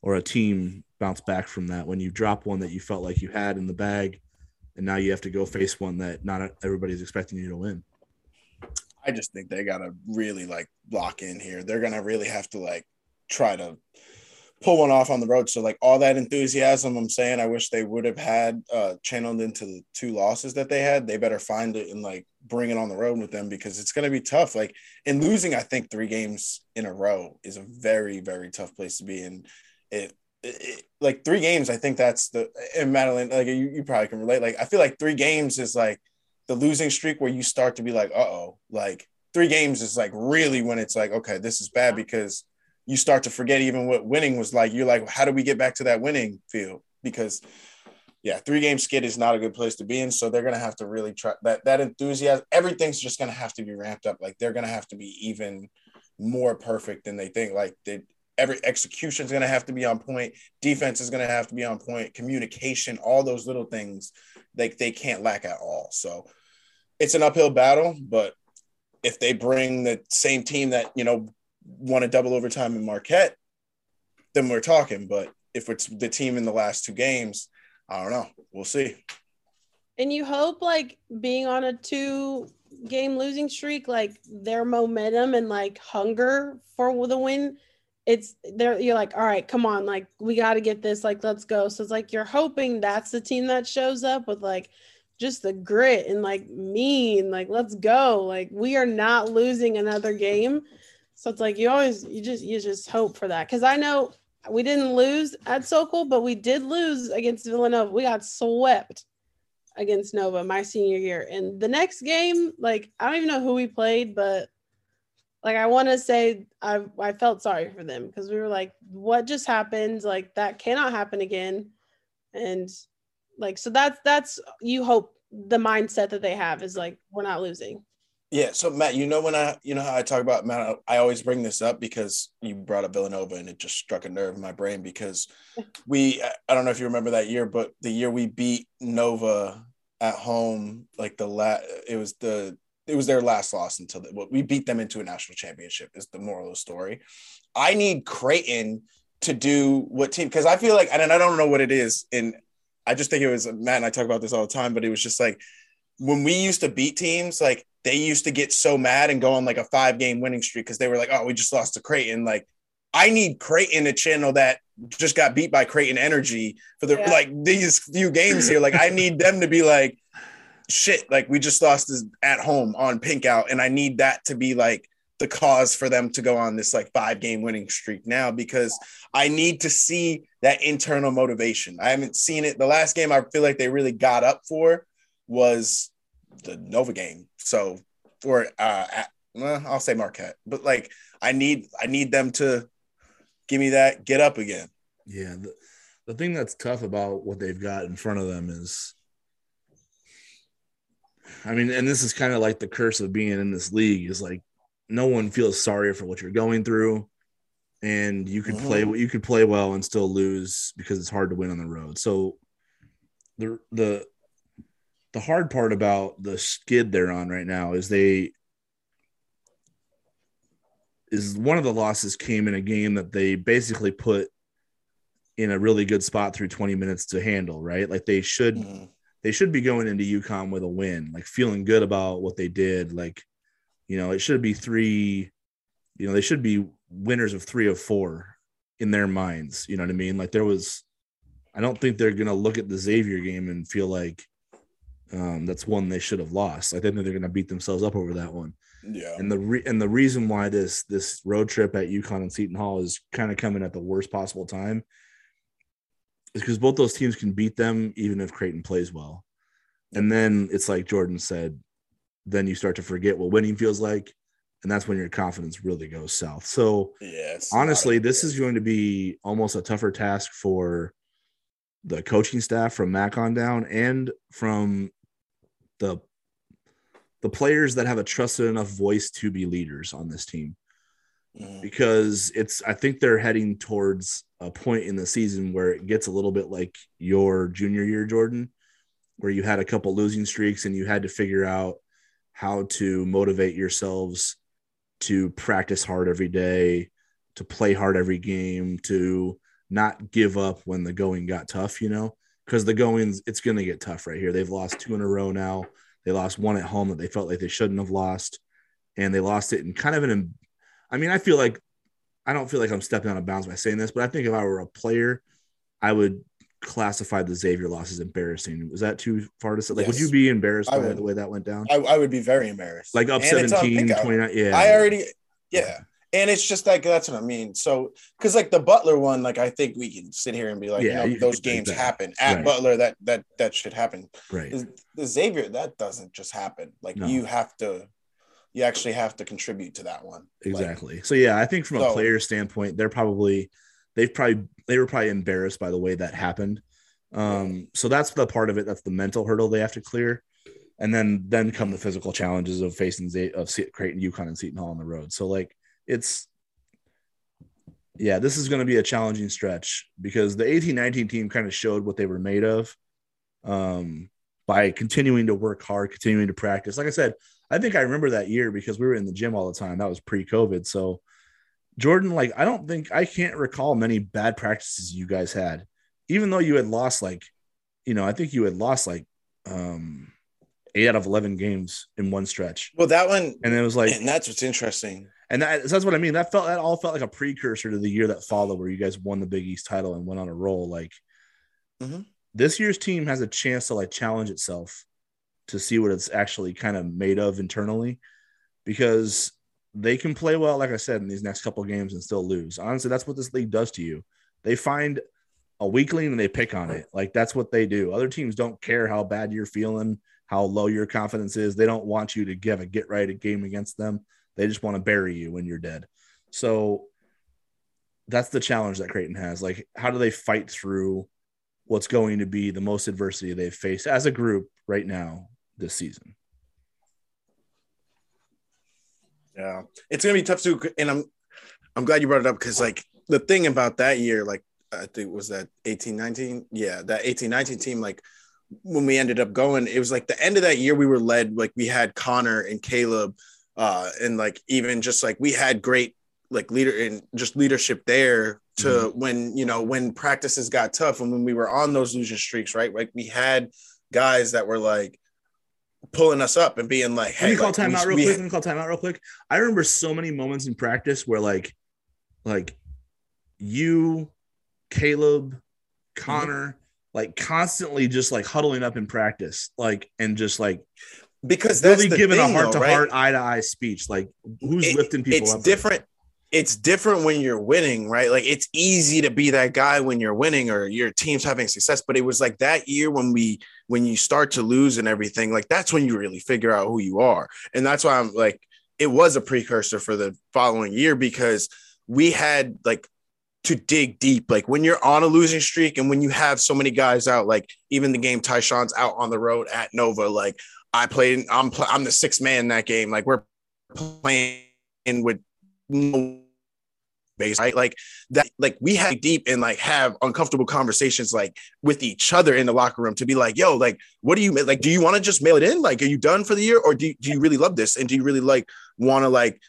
[SPEAKER 1] or a team bounce back from that when you drop one that you felt like you had in the bag and now you have to go face one that not everybody's expecting you to win?
[SPEAKER 2] I just think they got to really like lock in here. They're to really have to like try to pull one off on the road. So like all that enthusiasm, I'm saying I wish they would have had uh, channeled into the two losses that they had. They better find it and like bring it on the road with them because it's to be tough. Like in losing, I think three games in a row is a very very tough place to be. And it, it, like three games, I think that's the and Madelyn like you, you probably can relate. Like I feel like three games is like the losing streak where you start to be like, uh oh, like three games is like really when it's like okay, this is bad because you start to forget even what winning was like. You're like, how do we get back to that winning field? Because yeah, three game skid is not a good place to be in. So they're gonna have to really try that that enthusiasm. Everything's just gonna have to be ramped up. Like they're gonna have to be even more perfect than they think. Like they every execution is gonna have to be on point. Defense is gonna have to be on point. Communication, all those little things, like they can't lack at all. So it's an uphill battle, but if they bring the same team that you know won a double overtime in Marquette, then we're talking. But if it's the team in the last two games, I don't know. We'll see.
[SPEAKER 3] And you hope like being on a two game losing streak, like their momentum and like hunger for the win, it's there. You're like, all right, come on, like we got to get this, like let's go. So it's like you're hoping that's the team that shows up with like just the grit and like mean, like let's go, like we are not losing another game. So it's like you always you just you just hope for that because I know we didn't lose at Sokol, but we did lose against Villanova. We got swept against Nova my senior year. And the next game, like I don't even know who we played, but like I want to say I I felt sorry for them because we were like, what just happened? Like that cannot happen again. And like so that's that's you hope the mindset that they have is like we're not losing.
[SPEAKER 2] Yeah. So Matt, you know when I you know how I talk about Matt, I always bring this up because you brought up Villanova and it just struck a nerve in my brain because we I don't know if you remember that year, but the year we beat Nova at home, like the last it was the it was their last loss until the, we beat them into a national championship is the moral of the story. I need Creighton to do what team because I feel like and I don't know what it is and I just think it was Matt and I talk about this all the time, but it was just like when we used to beat teams, like they used to get so mad and go on like a five game winning streak because they were like, oh, we just lost to Creighton. Like, I need Creighton to channel that just got beat by Creighton Energy for the yeah. like these few games here. Like, I need them to be like, shit, like we just lost this at home on pink out. And I need that to be like the cause for them to go on this like five game winning streak now because I need to see that internal motivation. I haven't seen it. The last game I feel like they really got up for was the Nova game. So for uh, at, well, I'll say Marquette, but like I need I need them to give me that get up again.
[SPEAKER 1] Yeah, the, the thing that's tough about what they've got in front of them is, I mean, and this is kind of like the curse of being in this league is like no one feels sorry for what you're going through and you could mm-hmm. play you could play well and still lose because it's hard to win on the road. So the the the hard part about the skid they're on right now is they is one of the losses came in a game that they basically put in a really good spot through 20 minutes to handle, right? Like they should mm-hmm. They should be going into UConn with a win, like feeling good about what they did. Like, you know, it should be three, you know, they should be winners of three of four in their minds. You know what I mean? Like there was I don't think they're gonna look at the Xavier game and feel like um, that's one they should have lost. I think they're gonna beat themselves up over that one.
[SPEAKER 2] Yeah.
[SPEAKER 1] And the re- and the reason why this this road trip at UConn and Seton Hall is kind of coming at the worst possible time is because both those teams can beat them even if Creighton plays well. And then it's like Jordan said, then you start to forget what winning feels like. And that's when your confidence really goes south. So
[SPEAKER 2] yes,
[SPEAKER 1] honestly, this is going to be almost a tougher task for the coaching staff from Mac on down and from the the players that have a trusted enough voice to be leaders on this team mm. because it's i think they're heading towards a point in the season where it gets a little bit like your junior year jordan where you had a couple losing streaks and you had to figure out how to motivate yourselves to practice hard every day to play hard every game to not give up when the going got tough you know because the goings it's going to get tough right here they've lost two in a row now they lost one at home that they felt like they shouldn't have lost, and they lost it in kind of an. I mean, I feel like I don't feel like I'm stepping out of bounds by saying this, but I think if I were a player, I would classify the Xavier loss as embarrassing. Was that too far to say? Like, yes. would you be embarrassed by would, the way that went down?
[SPEAKER 2] I, I, would be very embarrassed.
[SPEAKER 1] Like up and uh, 17, 29. Yeah.
[SPEAKER 2] I already, yeah and it's just like that's what I mean. So because like the Butler one, like I think we can sit here and be like, yeah, you know, those games happen at right. Butler. That that that should happen.
[SPEAKER 1] Right.
[SPEAKER 2] The Xavier that doesn't just happen. Like no. you have to, you actually have to contribute to that one.
[SPEAKER 1] Exactly. Like, so yeah, I think from so, a player standpoint, they're probably they've probably they were probably embarrassed by the way that happened. Um, so that's the part of it. That's the mental hurdle they have to clear and then then come the physical challenges of facing Z- of Creighton, UConn, and Seton Hall on the road. So like it's yeah, this is going to be a challenging stretch because the 1819 team kind of showed what they were made of um, by continuing to work hard, continuing to practice. Like I said, I think I remember that year because we were in the gym all the time. That was pre COVID. So, Jordan, like, I don't think I can't recall many bad practices you guys had, even though you had lost, like, you know, I think you had lost like um, eight out of 11 games in one stretch.
[SPEAKER 2] Well, that one,
[SPEAKER 1] and it was like,
[SPEAKER 2] and that's what's interesting
[SPEAKER 1] and that, that's what I mean. That felt that all felt like a precursor to the year that followed, where you guys won the Big East title and went on a roll. Like mm-hmm. this year's team has a chance to like challenge itself to see what it's actually kind of made of internally, because they can play well, like I said, in these next couple games and still lose. Honestly, that's what this league does to you. They find a weakling and they pick on it. Like that's what they do. Other teams don't care how bad you're feeling, how low your confidence is. They don't want you to give a get right a game against them they just want to bury you when you're dead. So that's the challenge that Creighton has. Like, how do they fight through what's going to be the most adversity they've faced as a group right now this season?
[SPEAKER 2] Yeah, it's gonna be tough too, and I'm I'm glad you brought it up because like the thing about that year, like I think was that eighteen nineteen, yeah, that eighteen nineteen team, like when we ended up going, it was like the end of that year we were led like we had Connor and Caleb uh, and like even just like we had great like leader and just leadership there to mm-hmm. when you know when practices got tough and when we were on those losing streaks, right? Like we had guys that were like pulling us up and being like, "Hey,
[SPEAKER 1] Let me call
[SPEAKER 2] like,
[SPEAKER 1] time out real quick. Let me call time out real quick." I remember so many moments in practice where like, like you, Caleb, Connor, mm-hmm. like constantly just like huddling up in practice, like and just like
[SPEAKER 2] because that's
[SPEAKER 1] really giving thing, a heart to heart, eye to eye speech. Like who's it, lifting people
[SPEAKER 2] it's
[SPEAKER 1] up?
[SPEAKER 2] different. It's different when you're winning, right? Like it's easy to be that guy when you're winning or your team's having success. But it was like that year when we when you start to lose and everything, like that's when you really figure out who you are. And that's why I'm like, it was a precursor for the following year because we had like to dig deep. Like when you're on a losing streak and when you have so many guys out, like even the game Ty-Shon's out on the road at Nova, like I played. I'm I'm the sixth man in that game. Like we're playing with no base, right? Like that, like we had deep and like have uncomfortable conversations like with each other in the locker room to be like, yo, like, what do you like? Do you want to just mail it in? Like, are you done for the year? Or do do you really love this? And do you really like want to like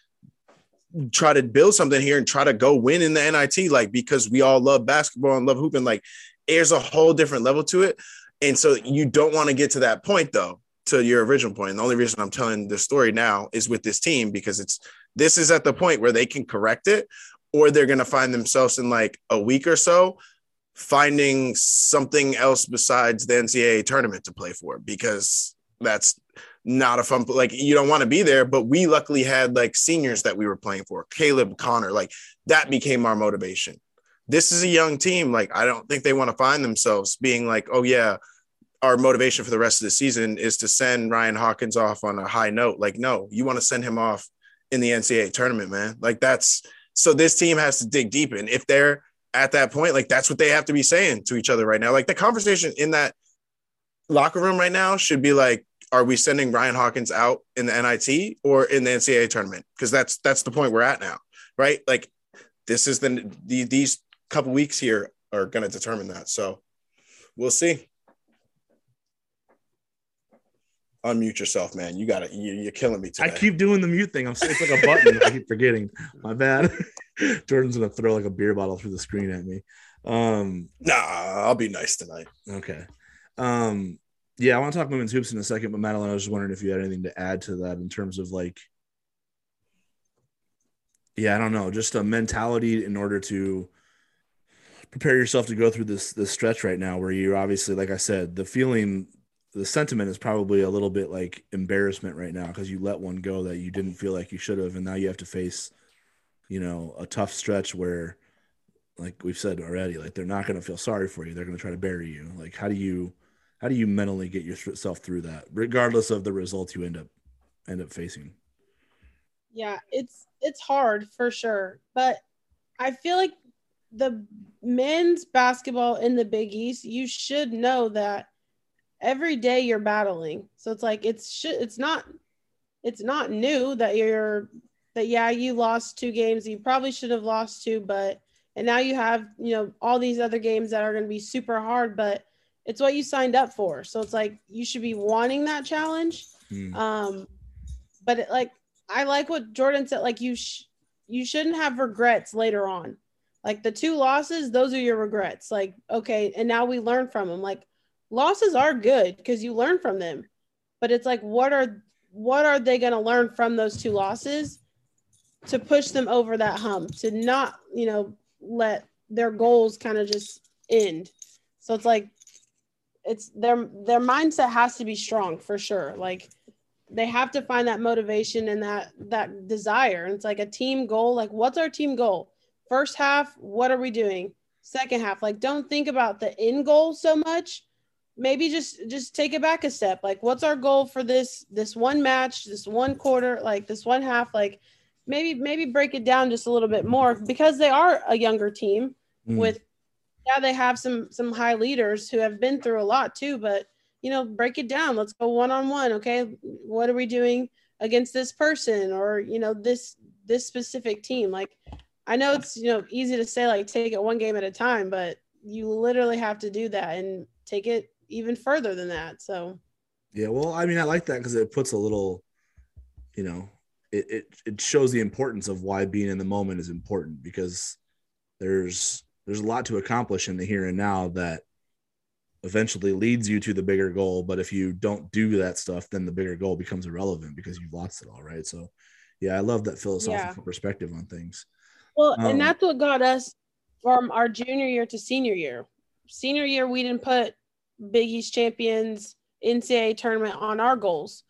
[SPEAKER 2] try to build something here and try to go win in the NIT? Like, because we all love basketball and love hooping, like there's a whole different level to it. And so you don't want to get to that point though, to your original point. And the only reason I'm telling this story now is with this team because it's this is at the point where they can correct it or they're going to find themselves in like a week or so finding something else besides the NCAA tournament to play for because that's not a fun like you don't want to be there. But we luckily had like seniors that we were playing for Caleb Connor like that became our motivation. This is a young team like I don't think they want to find themselves being like oh yeah our motivation for the rest of the season is to send Ryan Hawkins off on a high note. Like no you want to send him off in the NCAA tournament, man. Like that's so this team has to dig deep. And if they're at that point, like that's what they have to be saying to each other right now. Like the conversation in that locker room right now should be like, are we sending Ryan Hawkins out in the NIT or in the NCAA tournament? Because that's that's the point we're at now, right? Like this is the, the these couple weeks here are going to determine that. So we'll see. Unmute yourself, man. You gotta, you, are killing me today.
[SPEAKER 1] I keep doing the mute thing. I'm it's like a button. I keep forgetting. My bad. Jordan's gonna throw like a beer bottle through the screen at me. Um,
[SPEAKER 2] nah, I'll be nice tonight.
[SPEAKER 1] Okay. Um, yeah, I want to talk women's hoops in a second, but Madelyn, I was just wondering if you had anything to add to that in terms of like, yeah, I don't know, just a mentality in order to prepare yourself to go through this this stretch right now, where you're obviously, like I said, the feeling the sentiment is probably a little bit like embarrassment right now because you let one go that you didn't feel like you should have, and now you have to face, you know, a tough stretch where, like we've said already, like they're not going to feel sorry for you. They're going to try to bury you. Like, how do you, how do you mentally get yourself through that, regardless of the results you end up end up facing?
[SPEAKER 3] Yeah, it's it's hard for sure, but I feel like the men's basketball in the Big East, you should know that every day you're battling. So it's like it's sh- it's not it's not new that you're that yeah you lost two games. You probably should have lost two but and now you have you know all these other games that are going to be super hard but it's what you signed up for. So it's like you should be wanting that challenge. Mm. um but it, like i like what jordan said like you sh- you shouldn't have regrets later on. Like the two losses those are your regrets. Like okay and now we learn from them. Like losses are good because you learn from them. But it's like what are what are they going to learn from those two losses to push them over that hump to not you know let their goals kind of just end? So it's like it's their their mindset has to be strong for sure. Like they have to find that motivation and that that desire. And it's like a team goal like what's our team goal? First half what are we doing? Second half like don't think about the end goal so much maybe just just take it back a step. Like what's our goal for this this one match this one quarter like this one half? Like maybe maybe break it down just a little bit more because they are a younger team mm. with yeah they have some some high leaders who have been through a lot too but you know break it down. Let's go one on one okay? What are we doing against this person or you know this this specific team? Like i know it's you know easy to say like take it one game at a time but you literally have to do that and take it even further than that. So,
[SPEAKER 1] yeah, well, I mean, I like that because it puts a little, you know, it, it it shows the importance of why being in the moment is important because there's there's a lot to accomplish in the here and now that eventually leads you to the bigger goal. But if you don't do that stuff, then the bigger goal becomes irrelevant because you've lost it all, right? So, yeah, I love that philosophical yeah. perspective on things.
[SPEAKER 3] Well, um, and that's what got us from our junior year to senior year. Senior year, we didn't put Big East champions, NCAA tournament on our goals.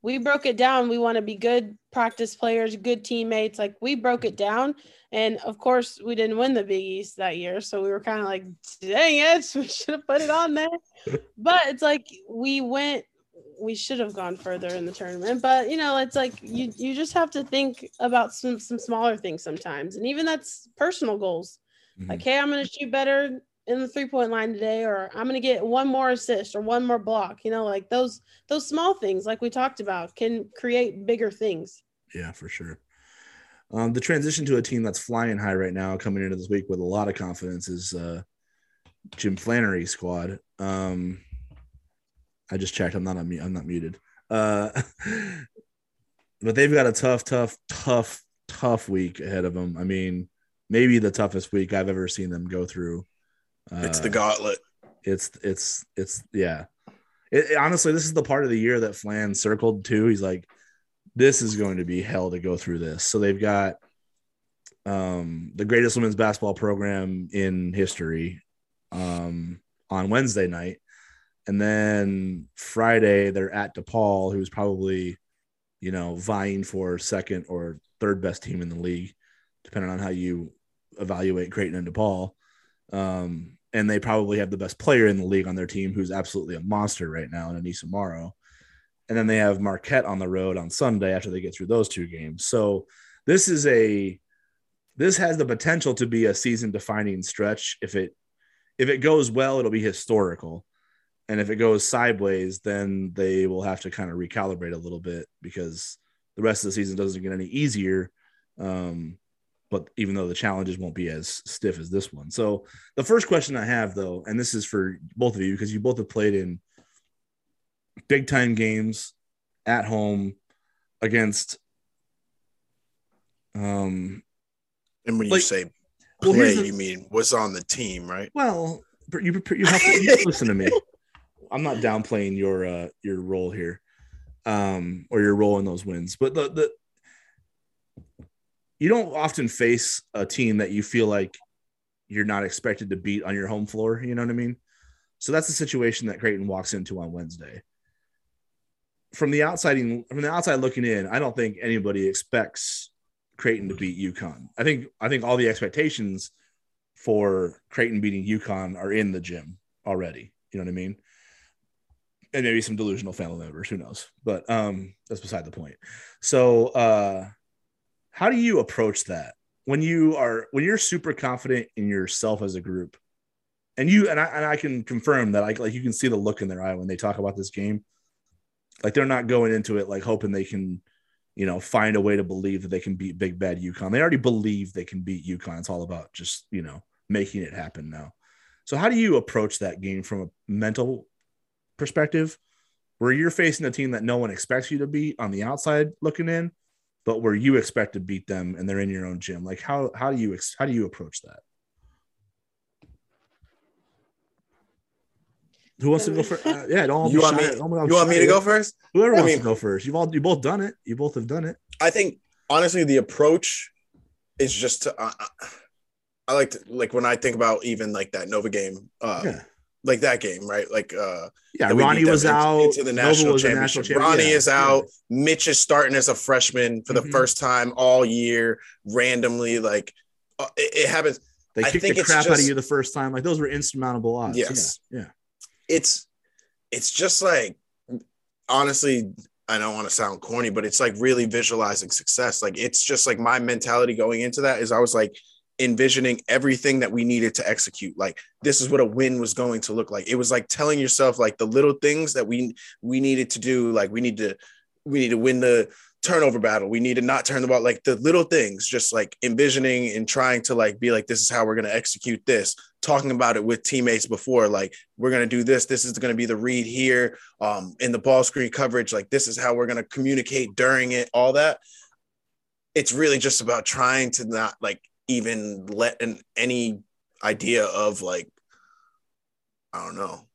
[SPEAKER 3] We broke it down. We want to be good practice players, good teammates. Like we broke it down. And of course, we didn't win the Big East that year. So we were kind of like, dang it, we should have put it on there. but it's like we went, we should have gone further in the tournament. But you know, it's like you you just have to think about some some smaller things sometimes. And even that's personal goals. Mm-hmm. Like, hey, I'm gonna shoot better in the three point line today or i'm going to get one more assist or one more block you know like those those small things like we talked about can create bigger things
[SPEAKER 1] yeah for sure Um, the transition to a team that's flying high right now, coming into this week with a lot of confidence, is uh, Jim Flannery squad. Um, I just checked. I'm not on I'm not muted. Uh, but they've got a tough, tough, tough, tough week ahead of them. I mean, maybe the toughest week I've ever seen them go through.
[SPEAKER 2] Uh, it's the gauntlet.
[SPEAKER 1] It's it's it's yeah. It, it, honestly, this is the part of the year that Flan circled too. He's like, this is going to be hell to go through this. So they've got um, the greatest women's basketball program in history um, on Wednesday night. And then Friday, they're at DePaul, who's probably, you know, vying for second or third best team in the league, depending on how you evaluate Creighton and DePaul. Um, and they probably have the best player in the league on their team, who's absolutely a monster right now, in Aneesah Morrow. And then they have Marquette on the road on Sunday after they get through those two games. So this is a this has the potential to be a season defining stretch if it if it goes well, it'll be historical. And if it goes sideways, then they will have to kind of recalibrate a little bit because the rest of the season doesn't get any easier. Um, but even though the challenges won't be as stiff as this one. So the first question I have though, and this is for both of you because you both have played in big time games at home against um
[SPEAKER 2] and when you say play, well, you mean was on the team, right?
[SPEAKER 1] Well, you you have to you listen to me. I'm not downplaying your uh your role here, um, or your role in those wins, but the the you don't often face a team that you feel like you're not expected to beat on your home floor. You know what I mean? So that's the situation that Creighton walks into on Wednesday. From the outside, from the outside looking in, I don't think anybody expects Creighton to beat UConn. I think I think all the expectations for Creighton beating UConn are in the gym already. You know what I mean? And maybe some delusional family members, who knows? But um, that's beside the point. So, uh, how do you approach that when you are when you're super confident in yourself as a group? And you and I and I can confirm that I like you can see the look in their eye when they talk about this game. Like they're not going into it like hoping they can you know, find a way to believe that they can beat big bad UConn. They already believe they can beat UConn. It's all about just, you know, making it happen now. So how do you approach that game from a mental perspective where you're facing a team that no one expects you to beat on the outside looking in, but where you expect to beat them and they're in your own gym? Like how how do you how do you approach that? Who wants to go first? Uh, yeah, don't
[SPEAKER 2] you want me? you want me to go first?
[SPEAKER 1] Whoever I wants mean, to go first. You've all you both done it. You both have done it.
[SPEAKER 2] I think honestly, the approach is just to. Uh, I like to like when I think about even like that Nova game. Uh, yeah. Like that game, right? Like, uh,
[SPEAKER 1] yeah, Ronnie was into, out
[SPEAKER 2] into the national championship. National Ronnie yeah. is out. Yeah. Mitch is starting as a freshman for the mm-hmm. first time all year, randomly. Like, uh, it, it happens.
[SPEAKER 1] They kicked the crap just, out of you the first time. Like those were insurmountable odds.
[SPEAKER 2] Yes.
[SPEAKER 1] Yeah. yeah
[SPEAKER 2] it's it's just like honestly I don't want to sound corny, but it's like really visualizing success. Like it's just like my mentality going into that is I was like envisioning everything that we needed to execute. Like this is what a win was going to look like. It was like telling yourself like the little things that we we needed to do. Like we need to we need to win the turnover battle. We need to not turn the ball like the little things, just like envisioning and trying to like be like, this is how we're going to execute this. Talking about it with teammates before, like we're going to do this. This is going to be the read here um, in the ball screen coverage. Like this is how we're going to communicate during it. All that. It's really just about trying to not like even let an, any idea of like I don't know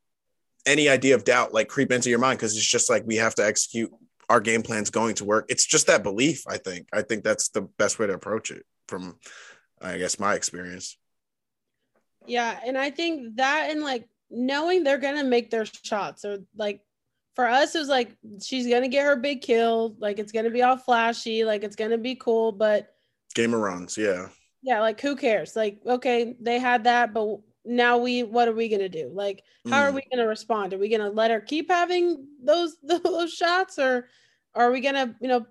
[SPEAKER 2] any idea of doubt like creep into your mind because it's just like we have to execute our game plan's going to work. It's just that belief, I think. I think that's the best way to approach it from I guess my experience.
[SPEAKER 3] Yeah, and I think that and like knowing they're going to make their shots or like for us it was like she's going to get her big kill, like it's going to be all flashy, like it's going to be cool, but
[SPEAKER 2] game of runs, yeah.
[SPEAKER 3] Yeah, like who cares? Like okay, they had that, but now we what are we going to do? Like how mm. are we going to respond? Are we going to let her keep having those those shots or are we going to you know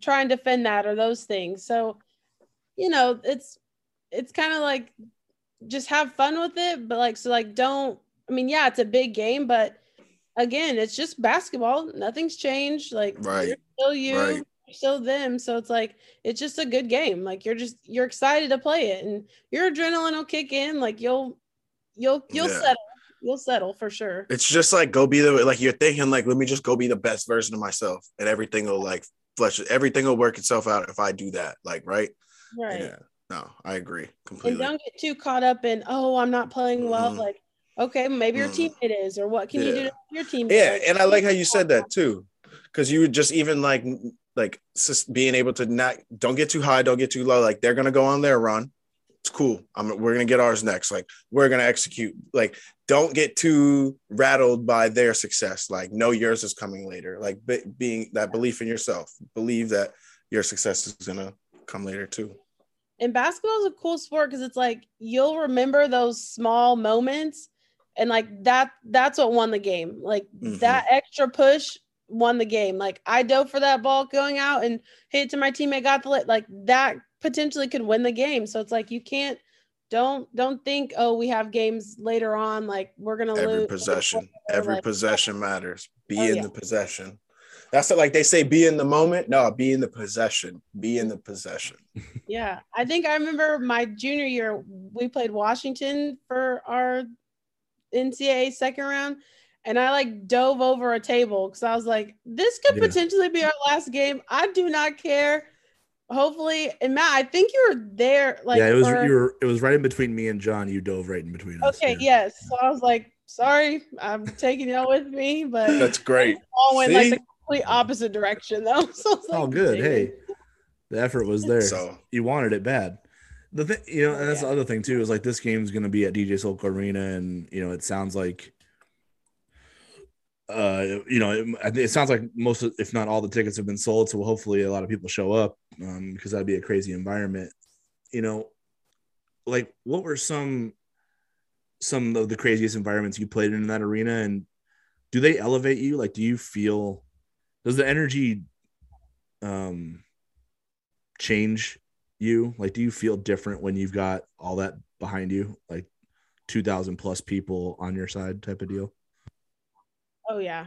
[SPEAKER 3] try and defend that or those things? So you know it's it's kind of like just have fun with it but like so like don't i mean yeah it's a big game but again it's just basketball. Nothing's changed. Like
[SPEAKER 2] right.
[SPEAKER 3] still you.
[SPEAKER 2] Right.
[SPEAKER 3] So them. So it's like it's just a good game. Like you're just you're excited to play it, and your adrenaline will kick in. Like you'll you'll you'll
[SPEAKER 2] Yeah.
[SPEAKER 3] settle. You'll settle for sure.
[SPEAKER 2] It's just like go be the like you're thinking like let me just go be the best version of myself and everything will like flesh everything will work itself out if I do that. Like right?
[SPEAKER 3] Right.
[SPEAKER 2] Yeah. No, I agree completely.
[SPEAKER 3] And don't get too caught up in oh I'm not playing well.
[SPEAKER 2] Mhm.
[SPEAKER 3] Like okay maybe your teammate is, or what can you do
[SPEAKER 2] Yeah.
[SPEAKER 3] to your team?
[SPEAKER 2] Yeah, and I like how you said that too, because you would just even like like just being able to not don't get too high, don't get too low. Like they're gonna go on their run. It's cool. I'm we're gonna get ours next. Like we're gonna execute. Like don't get too rattled by their success. Like know yours is coming later. Like be, being that belief in yourself. Believe that your success is gonna come later too.
[SPEAKER 3] and basketball is a cool sport because it's like you'll remember those small moments and like that that's what won the game like
[SPEAKER 2] Mhm.
[SPEAKER 3] that extra push won the game like i dove for that ball going out and hit it to my teammate got the lit like that potentially could win the game so it's like you can't don't don't think oh we have games later on like we're gonna lose
[SPEAKER 2] Every
[SPEAKER 3] lose
[SPEAKER 2] possession, every
[SPEAKER 3] like-
[SPEAKER 2] possession matters. Be
[SPEAKER 3] Oh,
[SPEAKER 2] in
[SPEAKER 3] yeah.
[SPEAKER 2] the possession. That's it, like they say, be in the moment. No, be in the possession. Be in the possession.
[SPEAKER 3] Yeah, I think I remember my junior year, we played Washington for our NCAA second round, and I like dove over a table because I was like, this could
[SPEAKER 1] Yeah.
[SPEAKER 3] potentially be our last game. I do not care. Hopefully, and Matt, I think you were there. Like,
[SPEAKER 1] yeah, it was
[SPEAKER 3] for-
[SPEAKER 1] you were it was right in between me and John. You dove right in between us.
[SPEAKER 3] okay.
[SPEAKER 1] yeah.
[SPEAKER 3] Yes, so I was like, sorry, I'm taking y'all with me, but
[SPEAKER 2] That's great.
[SPEAKER 3] all went like
[SPEAKER 2] See?
[SPEAKER 3] the complete opposite direction though. So it's
[SPEAKER 1] Oh, good.
[SPEAKER 3] dang.
[SPEAKER 1] Hey, the effort was there.
[SPEAKER 2] So
[SPEAKER 1] you wanted it bad. The thing, you know, and that's
[SPEAKER 3] Yeah.
[SPEAKER 1] the other thing too is like this game's going to be at DJ Sokol Arena, and you know, it sounds like, uh, you know, it, it sounds like most, if not all, the tickets have been sold. So hopefully, a lot of people show up, um, because that'd be a crazy environment. You know, like what were some, some of the craziest environments you played in that arena, and do they elevate you? Like, do you feel, does the energy, um, change you? Like, do you feel different when you've got all that behind you, like 2,000 plus people on your side type of deal?
[SPEAKER 3] Oh yeah.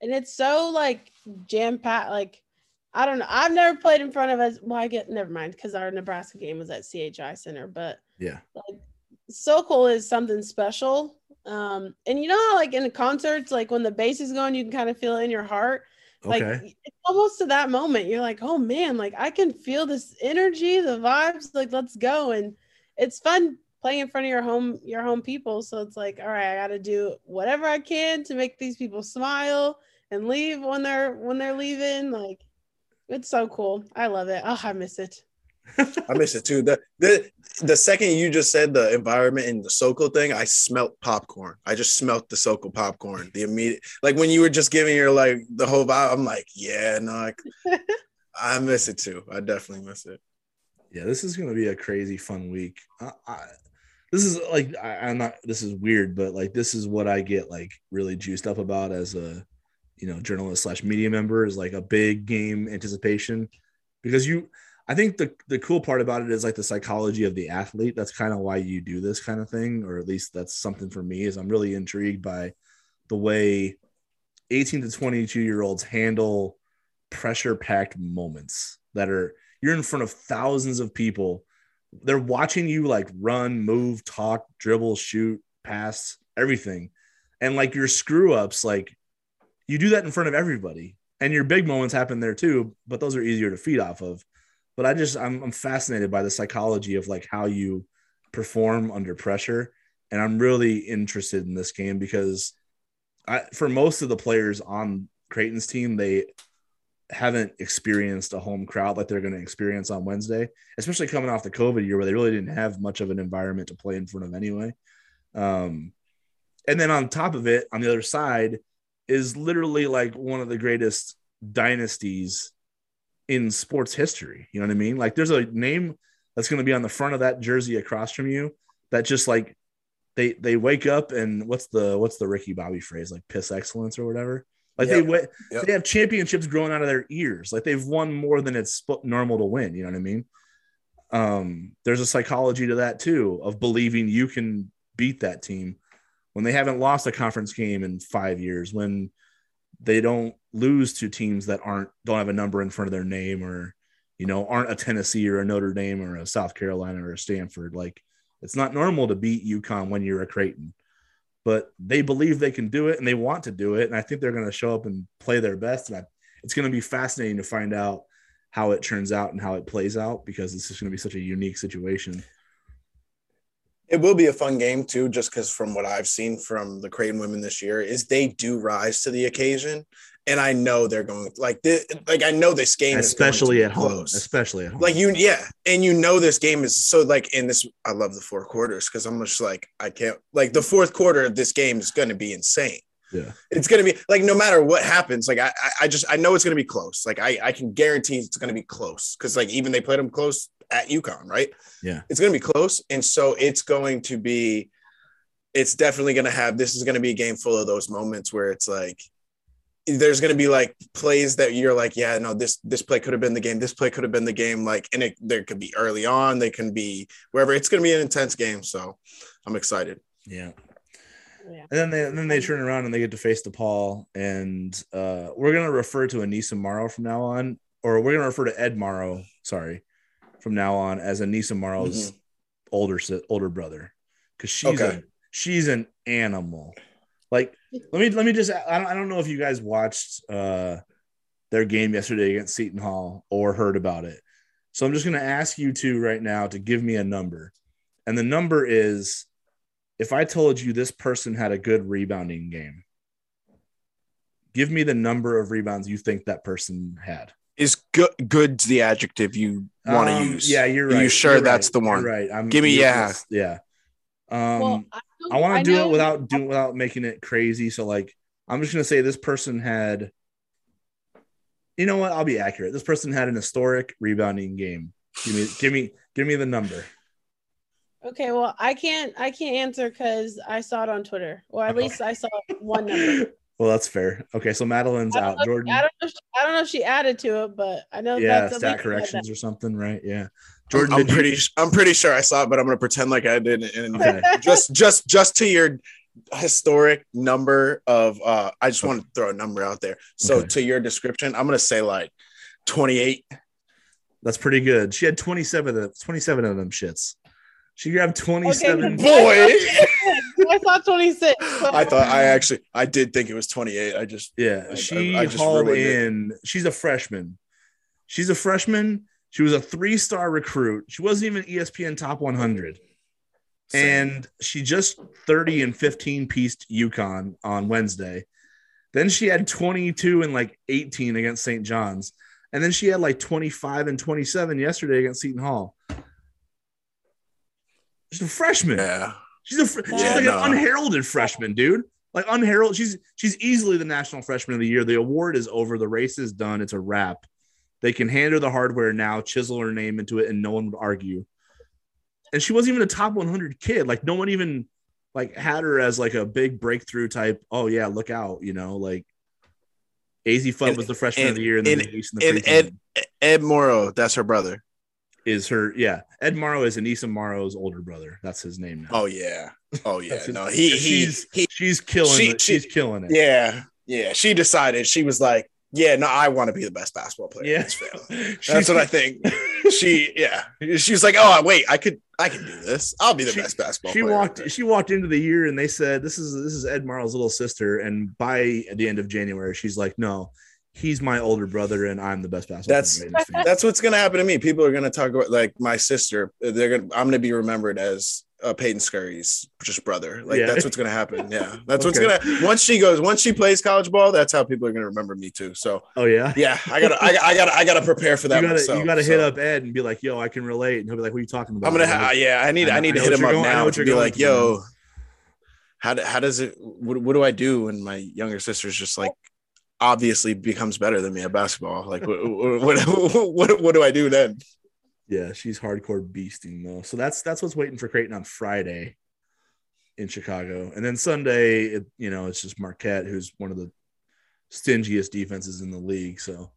[SPEAKER 3] And it's so like jam packed. Like, I don't know. I've never played in front of us. Well, I get never mind because our Nebraska game was at CHI Center, but
[SPEAKER 1] Yeah.
[SPEAKER 3] like Sokol is something special. Um, and you know how like in the concerts, like when the bass is going, you can kind of feel it in your heart. Like
[SPEAKER 1] Okay.
[SPEAKER 3] it's almost to that moment. You're like, oh man, like I can feel this energy, the vibes, like let's go. And it's fun playing in front of your home, your home people. So it's like, all right, I gotta do whatever I can to make these people smile and leave when they're when they're leaving. Like it's so cool. I love it. Oh, I miss it.
[SPEAKER 2] I miss it too. The the the second you just said the environment and the Sokol thing, I smelt popcorn. I just smelt the Sokol popcorn. The immediate like when you were just giving your like the whole vibe, I'm like, yeah, no, I, I miss it too. I definitely miss it.
[SPEAKER 1] yeah, this is going to be a crazy fun week. I, I, this is like, I, I'm not, this is weird, but like, this is what I get like really juiced up about as a, you know, journalist slash media member is like a big game anticipation because you, I think the the cool part about it is like the psychology of the athlete. That's kind of why you do this kind of thing, or at least that's something for me. Is I'm really intrigued by the way 18 to 22 year olds handle pressure packed moments that are you're in front of thousands of people. They're watching you like run, move, talk, dribble, shoot, pass, everything, and like your screw ups, like you do that in front of everybody, and your big moments happen there too. But those are easier to feed off of. But I just I'm, I'm fascinated by the psychology of like how you perform under pressure, and I'm really interested in this game because I for most of the players on Creighton's team they haven't experienced a home crowd like they're going to experience on Wednesday, especially coming off the COVID year where they really didn't have much of an environment to play in front of anyway. Um, and then on top of it, on the other side, is literally like one of the greatest dynasties in sports history. You know what I mean? Like there's a name that's going to be on the front of that jersey across from you that just like they they wake up and what's the what's the Ricky Bobby phrase like piss excellence or whatever. Like they
[SPEAKER 2] Yep.
[SPEAKER 1] wa-
[SPEAKER 2] Yep.
[SPEAKER 1] they have championships growing out of their ears. Like they've won more than it's normal to win. You know what I mean? Um, there's a psychology to that too of believing you can beat that team when they haven't lost a conference game in five years when they don't lose to teams that aren't don't have a number in front of their name or you know aren't a Tennessee or a Notre Dame or a South Carolina or a Stanford. Like it's not normal to beat UConn when you're a Creighton, but they believe they can do it and they want to do it, and I think they're going to show up and play their best. And I, it's going to be fascinating to find out how it turns out and how it plays out because this is going to be such a unique situation.
[SPEAKER 2] It will be a fun game too, just because from what I've seen from the Creighton women this year, is they do rise to the occasion, and I know they're going like this. Like I know this game, is.
[SPEAKER 1] especially at home, close. especially at home.
[SPEAKER 2] Like you, yeah, and you know this game is so like in this. I love the four quarters because I'm just like I can't like the fourth quarter of this game is going to be insane.
[SPEAKER 1] Yeah,
[SPEAKER 2] it's going to be like no matter what happens, like I, I just I know it's going to be close. Like I, I can guarantee it's going to be close because like even they played them close at UConn, right?
[SPEAKER 1] Yeah,
[SPEAKER 2] it's going to be close, and so it's going to be. It's definitely going to have. This is going to be a game full of those moments where it's like there's going to be like plays that you're like, yeah, no, this this play could have been the game. This play could have been the game. Like, and it there could be early on. They can be wherever. It's going to be an intense game. So I'm excited.
[SPEAKER 1] Yeah. Yeah. And then they and then they turn around and they get to face DePaul, and uh, we're gonna refer to Aneesah Morrow from now on, or we're gonna refer to Ed Morrow, sorry, from now on as Aneesah Morrow's mm-hmm. older older brother, because she's okay. a she's an animal. Like, let me let me just I don't, I don't know if you guys watched uh their game yesterday against Seton Hall or heard about it. So I'm just gonna ask you two right now to give me a number. And the number is if I told you this person had a good rebounding game, give me the number of rebounds you think that person had.
[SPEAKER 2] Is good good's the adjective you want to um, use?
[SPEAKER 1] Yeah, you're right. Are
[SPEAKER 2] you sure
[SPEAKER 1] you're
[SPEAKER 2] that's
[SPEAKER 1] right.
[SPEAKER 2] the one?
[SPEAKER 1] You're right. I'm,
[SPEAKER 2] give me yeah.
[SPEAKER 1] yeah. Um, well, I, I want to do it without doing without making it crazy. So like, I'm just gonna say this person had. You know what? I'll be accurate. This person had an historic rebounding game. Give me, give me, give me the number.
[SPEAKER 3] Okay, well, I can't, I can't answer because I saw it on Twitter, or at least I saw one number.
[SPEAKER 1] Well, that's fair. Okay, so Madelyn's out. Jordan,
[SPEAKER 3] I don't, know if she, I don't know if she added to it, but I know
[SPEAKER 1] yeah, that's stat corrections or something, right? Yeah.
[SPEAKER 2] Jordan, I'm, pretty, you... I'm pretty sure I saw it, but I'm gonna pretend like I didn't. And okay. just, just, just to your historic number of, uh I just okay. want to throw a number out there. So okay. to your description, I'm gonna say like 28.
[SPEAKER 1] That's pretty good. She had 27 of 27 of them shits. She grabbed 27.
[SPEAKER 2] Okay, boy.
[SPEAKER 3] I thought 26.
[SPEAKER 2] I thought I actually I did think it was 28. I just
[SPEAKER 1] yeah,
[SPEAKER 2] I,
[SPEAKER 1] she I, I just hauled in. It. She's a freshman. She's a freshman. She was a three-star recruit. She wasn't even ESPN top 100. Same. And she just 30 and 15 pieced UConn on Wednesday. Then she had 22 and like 18 against St. John's. And then she had like 25 and 27 yesterday against Seton Hall. She's a freshman.
[SPEAKER 2] Yeah.
[SPEAKER 1] She's a fr- she's like no. an unheralded freshman, dude. Like unheralded. She's she's easily the national freshman of the year. The award is over. The race is done. It's a wrap. They can hand her the hardware now, chisel her name into it, and no one would argue. And she wasn't even a top 100 kid. Like no one even like had her as like a big breakthrough type. Oh yeah, look out, you know, like Azzi Fudd was the freshman and, of the year in the,
[SPEAKER 2] and, in the and Ed Ed Morrow, that's her brother.
[SPEAKER 1] Is her yeah. Ed morrow is aneesah morrow's older brother. That's his name now.
[SPEAKER 2] Oh yeah. Oh yeah. No he, he
[SPEAKER 1] she's he, she's killing she, it. she's killing it.
[SPEAKER 2] Yeah yeah. She decided she was like yeah no i want to be the best basketball player yeah that's what i think she yeah she was like oh wait i could i can do this i'll be the she, best basketball
[SPEAKER 1] she
[SPEAKER 2] player
[SPEAKER 1] walked she walked into the year and they said this is this is ed morrow's little sister and by the end of january she's like no he's my older brother and I'm the best basketball
[SPEAKER 2] that's, player. That's what's gonna happen to me. People are gonna talk about like my sister. They're gonna I'm gonna be remembered as uh, Peyton Scurry's just brother. Like yeah. that's what's gonna happen. Yeah, that's okay. what's gonna once she goes once she plays college ball. That's how people are gonna remember me too. So
[SPEAKER 1] oh yeah,
[SPEAKER 2] yeah. I gotta I, I gotta I gotta prepare for that.
[SPEAKER 1] You gotta
[SPEAKER 2] myself,
[SPEAKER 1] you gotta so. hit up Ed and be like, yo, I can relate, and he'll be like, what are you talking about?
[SPEAKER 2] I'm gonna ha- yeah. I need I, I need to hit him up going, now to be like, yo. How, do, how does it what, what do I do? when my younger sister's just like obviously becomes better than me at basketball. Like, what, what, what, what, do I do then?
[SPEAKER 1] Yeah, she's hardcore beasting though. So that's that's what's waiting for Creighton on Friday in Chicago, and then Sunday, it, you know, it's just Marquette, who's one of the stingiest defenses in the league. So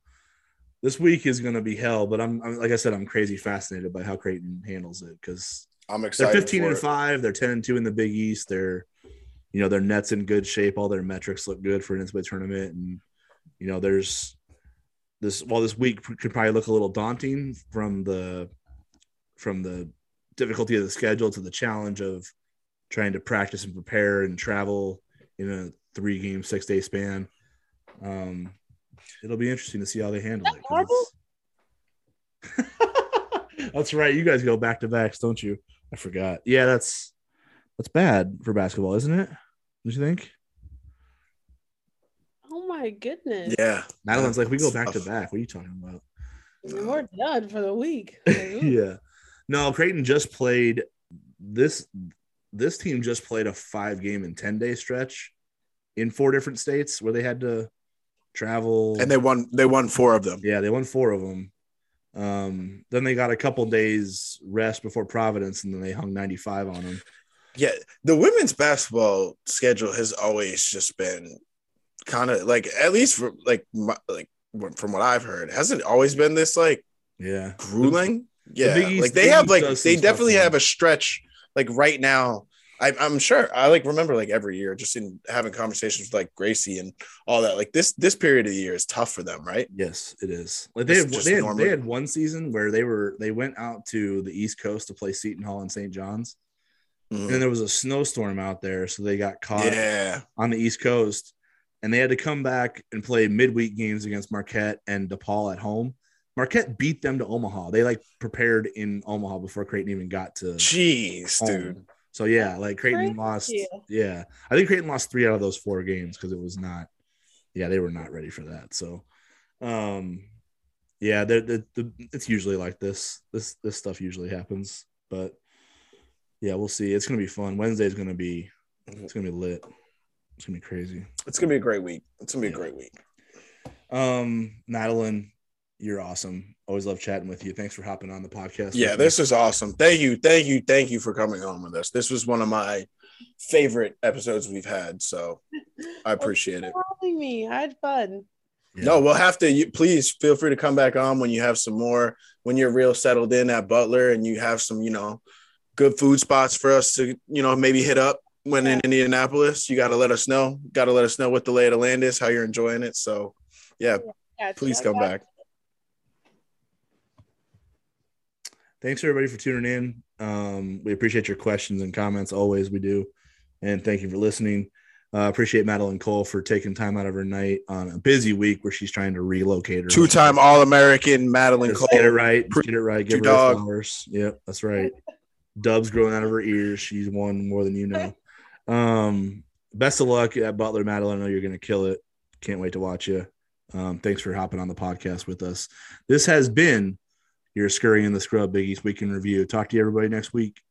[SPEAKER 1] this week is going to be hell. But I'm, I'm, like I said, I'm crazy fascinated by how Creighton handles it because
[SPEAKER 2] I'm excited.
[SPEAKER 1] They're 15 and five. They're 10 and two in the Big East. They're you know their nets in good shape. All their metrics look good for an NCAA tournament, and you know, there's this while this week could probably look a little daunting from the from the difficulty of the schedule to the challenge of trying to practice and prepare and travel in a three game, six day span. Um, it'll be interesting to see how they handle it. 'cause it's- that's right. You guys go back to backs, don't you? I forgot. Yeah, that's that's bad for basketball, isn't it? Don't you think?
[SPEAKER 3] My goodness.
[SPEAKER 2] Yeah.
[SPEAKER 1] Madelyn's like, we go back to back. What are you talking about?
[SPEAKER 3] We're done for the week. Like,
[SPEAKER 1] yeah. No, Creighton just played this this team just played a five game and 10 day stretch in four different states where they had to travel.
[SPEAKER 2] And they won they won four of them.
[SPEAKER 1] yeah, they won four of them. Um, then they got a couple days rest before Providence, and then they hung 95 on them.
[SPEAKER 2] Yeah, the women's basketball schedule has always just been kind of like at least for like my, like from what I've heard, hasn't always been this like
[SPEAKER 1] Yeah.
[SPEAKER 2] grueling. Yeah,
[SPEAKER 1] Big East-
[SPEAKER 2] like they have like they
[SPEAKER 1] stuff
[SPEAKER 2] definitely have a stretch like right now. I, I'm sure I like remember like every year just in having conversations with like Gracie and all that. Like this this period of the year is tough for them, right?
[SPEAKER 1] Yes, it is. Like they had, they had, they had one season where they were they went out to the East Coast to play Seton Hall and St. John's,
[SPEAKER 2] Mhm.
[SPEAKER 1] and then there was a snowstorm out there, so they got caught
[SPEAKER 2] Yeah,
[SPEAKER 1] on the East Coast, and they had to come back and play midweek games against Marquette and DePaul at home. Marquette beat them to Omaha. They like prepared in Omaha before Creighton even got to.
[SPEAKER 2] jeez,
[SPEAKER 1] home.
[SPEAKER 2] dude.
[SPEAKER 1] So yeah, like Creighton
[SPEAKER 3] Crazy.
[SPEAKER 1] lost. Yeah, I think Creighton lost three out of those four games because it was not. Yeah, they were not ready for that. So, um, yeah, they're, they the it's usually like this. This this stuff usually happens, but yeah, we'll see. It's gonna be fun. Wednesday's gonna be it's gonna be lit. It's gonna be crazy.
[SPEAKER 2] It's gonna be a great week. It's gonna be a great week.
[SPEAKER 1] Um, Madelyn, you're awesome. Always love chatting with you. Thanks for hopping on the podcast.
[SPEAKER 2] Yeah,
[SPEAKER 1] with me.
[SPEAKER 2] this is awesome. Thank you, thank you, thank you for coming on with us. This was one of my favorite episodes we've had, so I appreciate it.
[SPEAKER 3] Thanks for having me. I had fun.
[SPEAKER 1] Yeah.
[SPEAKER 2] No, we'll have to. You, please feel free to come back on when you have some more. When you're real settled in at Butler and you have some, you know, good food spots for us to, you know, maybe hit up when in Indianapolis. You got to let us know. Got to let us know what the lay of the land is, how you're enjoying it. So, yeah,
[SPEAKER 3] Gotcha.
[SPEAKER 2] please
[SPEAKER 3] I
[SPEAKER 2] come
[SPEAKER 3] got
[SPEAKER 2] back.
[SPEAKER 1] thanks everybody for tuning in. Um, we appreciate your questions and comments always. We do, and thank you for listening. Uh, appreciate Madelyn Cole for taking time out of her night on a busy week where she's trying to relocate her.
[SPEAKER 2] Two-time All-American Madelyn
[SPEAKER 1] Just
[SPEAKER 2] Cole.
[SPEAKER 1] get it right. Just get it right. Give her
[SPEAKER 2] Your
[SPEAKER 1] her
[SPEAKER 2] dog.
[SPEAKER 1] flowers. Yep, that's right. Dubs growing out of her ears. She's won more than you know. Um, best of luck at Butler, Madelyn. I know you're going to kill it. Can't wait to watch you. Um, thanks for hopping on the podcast with us. This has been your Scurry and the Scrub Big East Week in Review. Talk to you everybody next week.